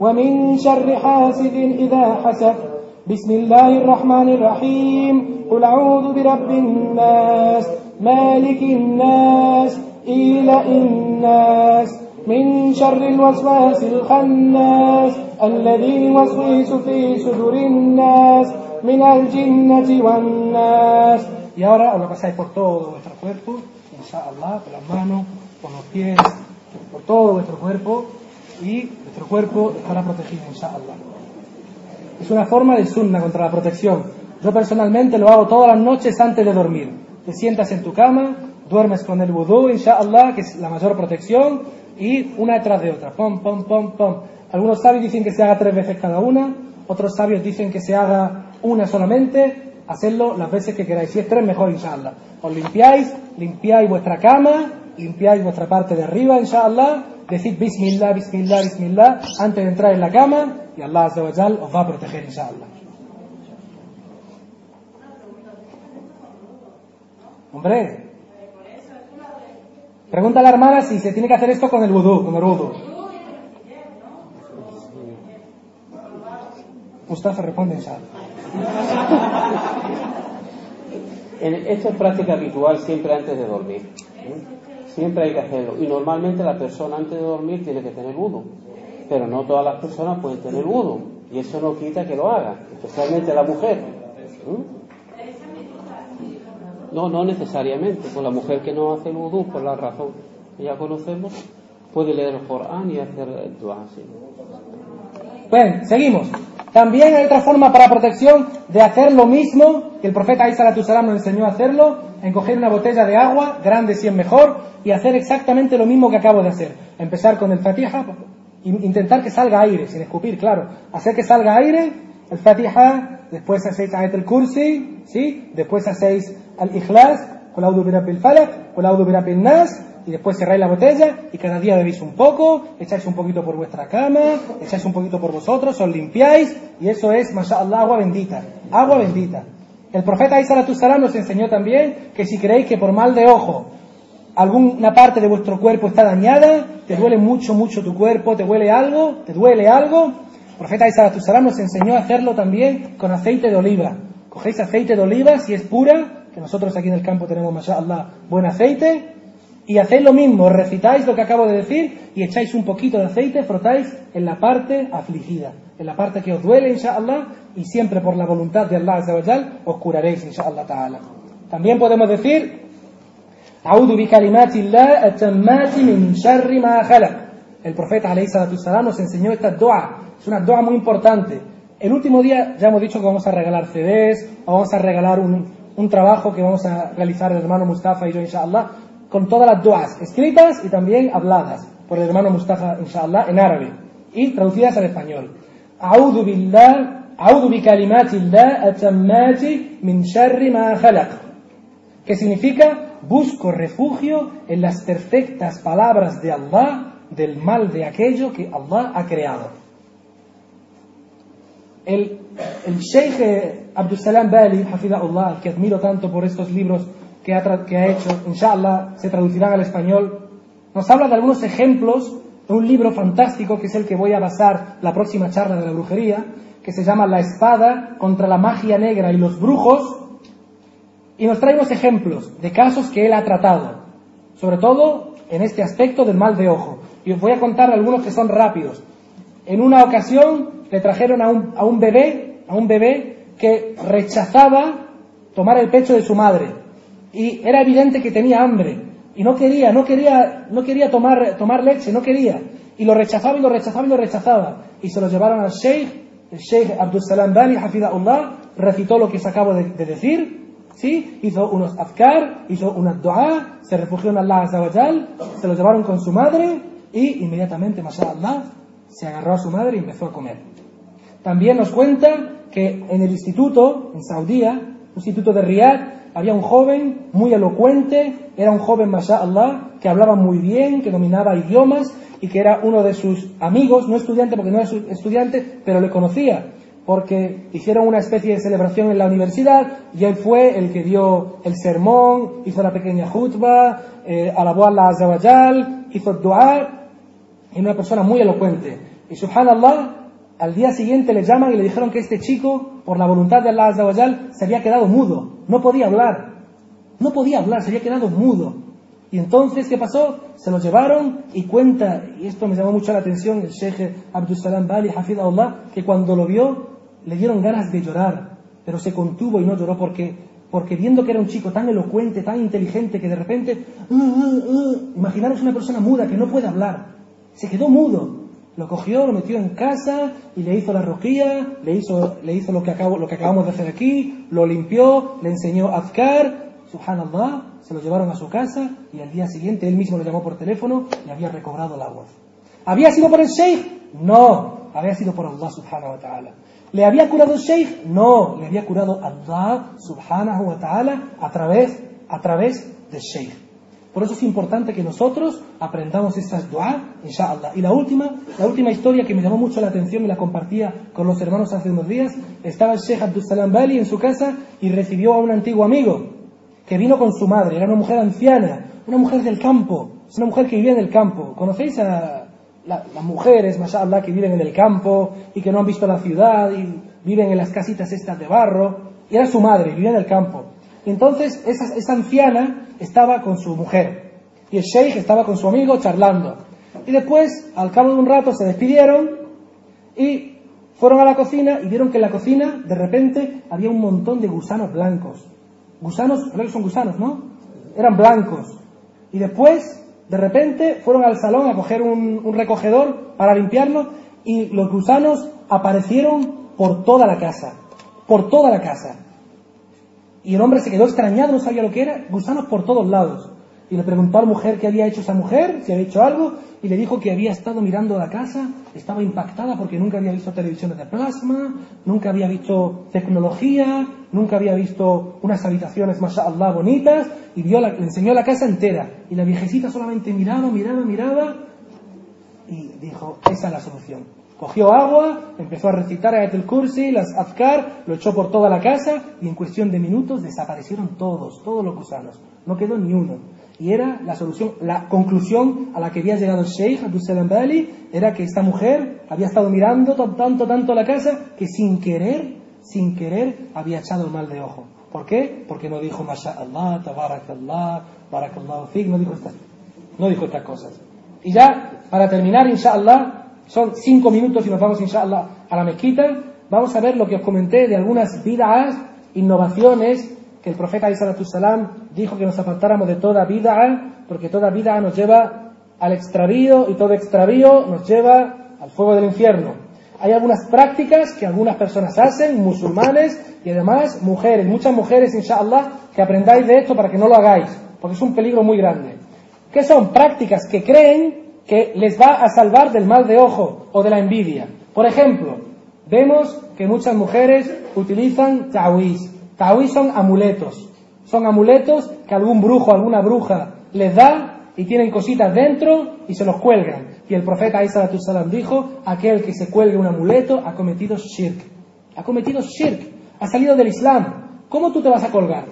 ومن شر حاسد إذا حسد بسم الله الرحمن الرحيم قل أعوذ برب الناس مالك الناس إيلاء الناس من شر الوسواس الخناس الذي يوسوس في صدور الناس من الجنة والناس Y ahora os lo pasáis por todo vuestro cuerpo, inshallah, con las manos, con los pies, por todo vuestro cuerpo, y nuestro cuerpo estará protegido, inshallah. Es una forma de sunna contra la protección. Yo personalmente lo hago todas las noches antes de dormir. Te sientas en tu cama, duermes con el vudú, inshallah, que es la mayor protección, y una detrás de otra. Pom, pom, pom, pom. Algunos sabios dicen que se haga tres veces cada una, otros sabios dicen que se haga una solamente. Hacedlo las veces que queráis. Si es tres, mejor, inshallah. Os limpiáis, limpiáis vuestra cama, limpiáis vuestra parte de arriba, inshallah, decid Bismillah, Bismillah, Bismillah antes de entrar en la cama y Allah Azza wa os va a proteger, inshallah. Hombre, pregunta a la hermana si se tiene que hacer esto con el vudú, con el vudú. Mustafa responde, inshallah. [LAUGHS] Esto es práctica habitual siempre antes de dormir. Siempre hay que hacerlo. Y normalmente la persona antes de dormir tiene que tener budo. Pero no todas las personas pueden tener budo. Y eso no quita que lo haga, especialmente la mujer. ¿Mm? No, no necesariamente. Con la mujer que no hace vudú, por la razón que ya conocemos, puede leer el Corán y hacer el dua. Bueno, seguimos. También hay otra forma para protección de hacer lo mismo que el profeta Isa nos enseñó a hacerlo, en coger una botella de agua, grande si es mejor, y hacer exactamente lo mismo que acabo de hacer. Empezar con el Fatiha, intentar que salga aire, sin escupir, claro. Hacer que salga aire, el Fatiha, después hacéis el Kursi, ¿sí? Después hacéis al Ikhlas, Qul bi nas, y después cerráis la botella y cada día bebéis un poco, echáis un poquito por vuestra cama, echáis un poquito por vosotros, os limpiáis y eso es, mashallah, agua bendita, agua bendita. El profeta Isa nos enseñó también que si creéis que por mal de ojo alguna parte de vuestro cuerpo está dañada, te duele mucho, mucho tu cuerpo, te duele algo, te duele algo, el profeta Isa nos enseñó a hacerlo también con aceite de oliva. Cogéis aceite de oliva si es pura, que nosotros aquí en el campo tenemos, mashallah, buen aceite, y hacéis lo mismo, recitáis lo que acabo de decir y echáis un poquito de aceite, frotáis en la parte afligida, en la parte que os duele, inshallah, y siempre por la voluntad de Allah os curaréis, inshallah ta'ala. También podemos decir, El profeta nos enseñó esta dua, es una dua muy importante. El último día ya hemos dicho que vamos a regalar CDs, o vamos a regalar un, un trabajo que vamos a realizar el hermano Mustafa y yo, inshallah, con todas las duas escritas y también habladas por el hermano Mustafa, inshallah, en árabe y traducidas al español. A'udhu billah, a'udhu. Que significa busco refugio en las perfectas palabras de Allah del mal de aquello que Allah ha creado. El, el Sheikh Abdul Salam Bali, Allah, que admiro tanto por estos libros que ha, que ha hecho, inshallah, se traducirán al español, nos habla de algunos ejemplos de un libro fantástico que es el que voy a basar la próxima charla de la brujería, que se llama La espada contra la magia negra y los brujos, y nos trae unos ejemplos de casos que él ha tratado, sobre todo en este aspecto del mal de ojo. Y os voy a contar algunos que son rápidos. En una ocasión le trajeron a un, a un bebé, a un bebé que rechazaba tomar el pecho de su madre y era evidente que tenía hambre y no quería, no quería, no quería tomar, tomar leche, no quería. Y lo rechazaba y lo rechazaba y lo rechazaba. Y se lo llevaron al Sheikh, el Sheikh Abdul Salam Bani, Hafidahullah, recitó lo que se acabo de, decir, ¿sí? hizo unos afkar, hizo una dua, se refugió en Allah Azawajal, se lo llevaron con su madre y inmediatamente, mashallah, se agarró a su madre y empezó a comer. También nos cuenta que en el instituto, en Saudía, instituto de Riyadh, había un joven muy elocuente, era un joven, Allah, que hablaba muy bien, que dominaba idiomas y que era uno de sus amigos, no estudiante porque no era estudiante, pero le conocía, porque hicieron una especie de celebración en la universidad y él fue el que dio el sermón, hizo la pequeña jutba, eh, alabó a Allah Azawajal, hizo dua, y una persona muy elocuente. Y subhanallah, al día siguiente le llaman y le dijeron que este chico, por la voluntad de Allah Azawajal, se había quedado mudo, no podía hablar, no podía hablar, se había quedado mudo. Y entonces, ¿qué pasó? Se lo llevaron y cuenta, y esto me llamó mucho la atención, el Sheikh Abdul Salam Bali, Allah, que cuando lo vio, le dieron ganas de llorar, pero se contuvo y no lloró porque, porque viendo que era un chico tan elocuente, tan inteligente, que de repente, uh, uh, uh, imaginaros una persona muda que no puede hablar, se quedó mudo, lo cogió, lo metió en casa y le hizo la roquía, le hizo, le hizo lo, que acabo, lo que acabamos de hacer aquí, lo limpió, le enseñó Azkar, subhanallah, se lo llevaron a su casa y al día siguiente él mismo lo llamó por teléfono y había recobrado la voz. ¿Había sido por el Sheikh? No, había sido por Allah subhanahu wa ta'ala. ¿Le había curado el Sheikh? No, le había curado Allah subhanahu wa ta'ala a través, a través del Sheikh. Por eso es importante que nosotros aprendamos estas dua, inshallah. Y la última, la última historia que me llamó mucho la atención y la compartía con los hermanos hace unos días, estaba el Sheikh Abdul Salam Bali en su casa y recibió a un antiguo amigo que vino con su madre, era una mujer anciana, una mujer del campo, es una mujer que vivía en el campo. ¿Conocéis a las mujeres, mashallah, que viven en el campo y que no han visto la ciudad y viven en las casitas estas de barro? Y era su madre, vivía en el campo. Entonces, esa, esa anciana estaba con su mujer y el sheikh estaba con su amigo charlando. Y después, al cabo de un rato, se despidieron y fueron a la cocina y vieron que en la cocina, de repente, había un montón de gusanos blancos. Gusanos, creo que son gusanos, ¿no? Eran blancos. Y después De repente fueron al salón a coger un, un recogedor para limpiarlo y los gusanos aparecieron por toda la casa, por toda la casa. Y el hombre se quedó extrañado, no sabía lo que era, gusanos por todos lados. Y le preguntó a la mujer qué había hecho esa mujer, si había hecho algo, y le dijo que había estado mirando la casa, estaba impactada porque nunca había visto televisiones de plasma, nunca había visto tecnología, nunca había visto unas habitaciones, mashallah, bonitas, y vio le enseñó la casa entera. Y la viejecita solamente miraba, miraba, miraba, y dijo, esa es la solución. Cogió agua, empezó a recitar Ayat el Kursi, las Afkar, lo echó por toda la casa y en cuestión de minutos desaparecieron todos, todos los gusanos. No quedó ni uno. Y era la solución, la conclusión a la que había llegado el Sheikh Abdul Salam Bali, era que esta mujer había estado mirando tanto, tanto la casa que sin querer, sin querer había echado el mal de ojo. ¿Por qué? Porque no dijo Masha'Allah, Tabarakallah, Barakallahu Fik, no dijo estas, no dijo estas cosas. Y ya, para terminar, inshallah, son cinco minutos y nos vamos, inshallah, a la mezquita. Vamos a ver lo que os comenté de algunas bid'as, innovaciones, que el profeta salam dijo que nos apartáramos de toda bid'a, porque toda bid'a nos lleva al extravío y todo extravío nos lleva al fuego del infierno. Hay algunas prácticas que algunas personas hacen, musulmanes y además mujeres, muchas mujeres, inshallah, que aprendáis de esto para que no lo hagáis, porque es un peligro muy grande. ¿Qué son prácticas que creen que les va a salvar del mal de ojo o de la envidia? Por ejemplo, vemos que muchas mujeres utilizan ta'wiz. Ta'wiz son amuletos. Son amuletos que algún brujo, alguna bruja les da y tienen cositas dentro y se los cuelgan. Y el profeta Salam dijo, aquel que se cuelgue un amuleto ha cometido shirk. Ha cometido shirk. Ha salido del Islam. ¿Cómo tú te vas a colgar?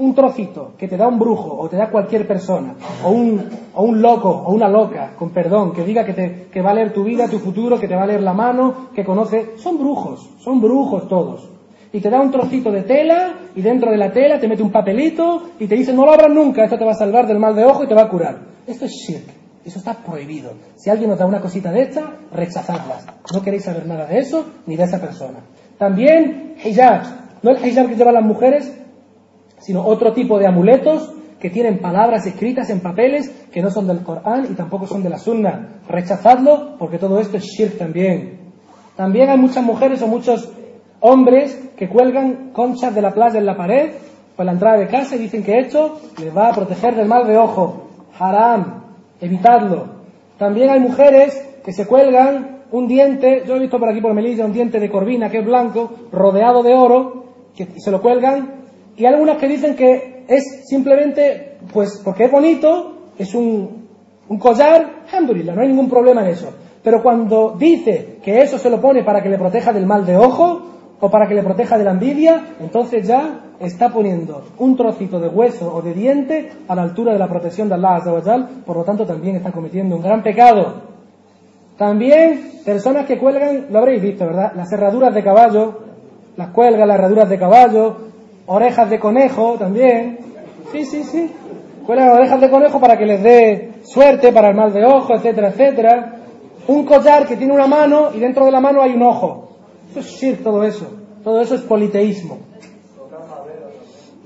Un trocito que te da un brujo o te da cualquier persona, o un, o un loco o una loca, con perdón, que diga que, te, que va a leer tu vida, tu futuro, que te va a leer la mano, que conoce, son brujos, son brujos todos. Y te da un trocito de tela y dentro de la tela te mete un papelito y te dice no lo abras nunca, esto te va a salvar del mal de ojo y te va a curar. Esto es shirk, eso está prohibido. Si alguien nos da una cosita de esta, rechazadlas. No queréis saber nada de eso ni de esa persona. También hijab, no el hijab que llevan las mujeres, sino otro tipo de amuletos que tienen palabras escritas en papeles que no son del Corán y tampoco son de la Sunna. Rechazadlo porque todo esto es shirk también. También hay muchas mujeres o muchos hombres que cuelgan conchas de la playa en la pared por la entrada de casa y dicen que esto les va a proteger del mal de ojo. Haram, evitadlo. También hay mujeres que se cuelgan un diente, yo he visto por aquí por Melilla un diente de corvina que es blanco, rodeado de oro, que se lo cuelgan y algunas que dicen que es simplemente, pues, porque es bonito, es un, collar, alhamdulillah, no hay ningún problema en eso. Pero cuando dice que eso se lo pone para que le proteja del mal de ojo o para que le proteja de la envidia, entonces ya está poniendo un trocito de hueso o de diente a la altura de la protección de Allah Azza por lo tanto también está cometiendo un gran pecado. También personas que cuelgan, lo habréis visto, ¿verdad? Las herraduras de caballo, las cuelgan, las herraduras de caballo, orejas de conejo también. Sí, sí, sí. Orejas de conejo para que les dé suerte, para el mal de ojo, etcétera, etcétera. Un collar que tiene una mano y dentro de la mano hay un ojo. Eso es shirk, todo eso. Todo eso es politeísmo.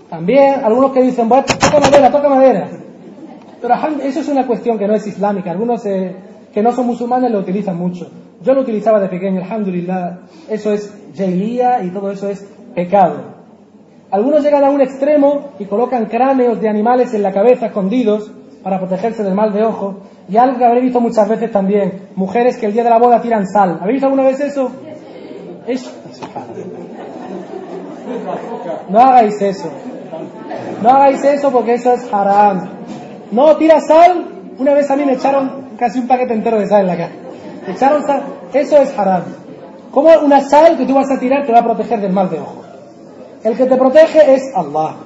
También algunos que dicen, bueno, toca madera, toca madera. Pero eso es una cuestión que no es islámica. Algunos eh, que no son musulmanes lo utilizan mucho. Yo lo utilizaba de pequeño, alhamdulillah. Eso es jailía y todo eso es pecado. Algunos llegan a un extremo y colocan cráneos de animales en la cabeza escondidos para protegerse del mal de ojo. Y algo que habré visto muchas veces también, mujeres que el día de la boda tiran sal. ¿Habéis visto alguna vez eso? No hagáis eso. No hagáis eso porque eso es haram. No, tira sal. Una vez a mí me echaron casi un paquete entero de sal en la cara. echaron sal. Eso es haram. ¿Cómo una sal que tú vas a tirar te va a proteger del mal de ojo? El que te protege es Allah.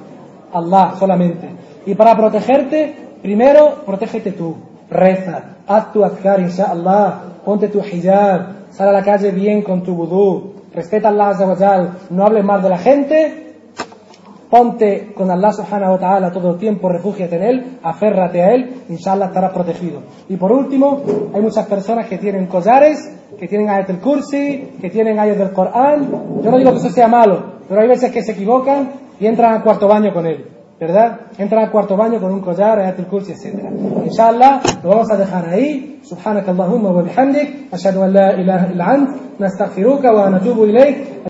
Allah solamente. Y para protegerte, primero, protégete tú. Reza, haz tu adhkar, inshallah. Ponte tu hijab, sal a la calle bien con tu vudú. Respeta a Allah. No hables mal de la gente. Ponte con Allah subhanahu wa ta'ala todo el tiempo, refúgiate en Él, aférrate a Él, inshallah estarás protegido. Y por último, hay muchas personas que tienen collares, que tienen ayat del kursi, que tienen ayat del Corán. Yo no digo que eso sea malo, pero hay veces que se equivocan y entran al cuarto baño con él. ¿verdad? Entra al cuarto baño con un collar, ayatul kursi, etc. Inshallah, lo vamos a dejar ahí. Subhanakallahumma wa bihamdik. Ashhadu an la ilaha ant. Nastaghfiruka wa natubu ilayk.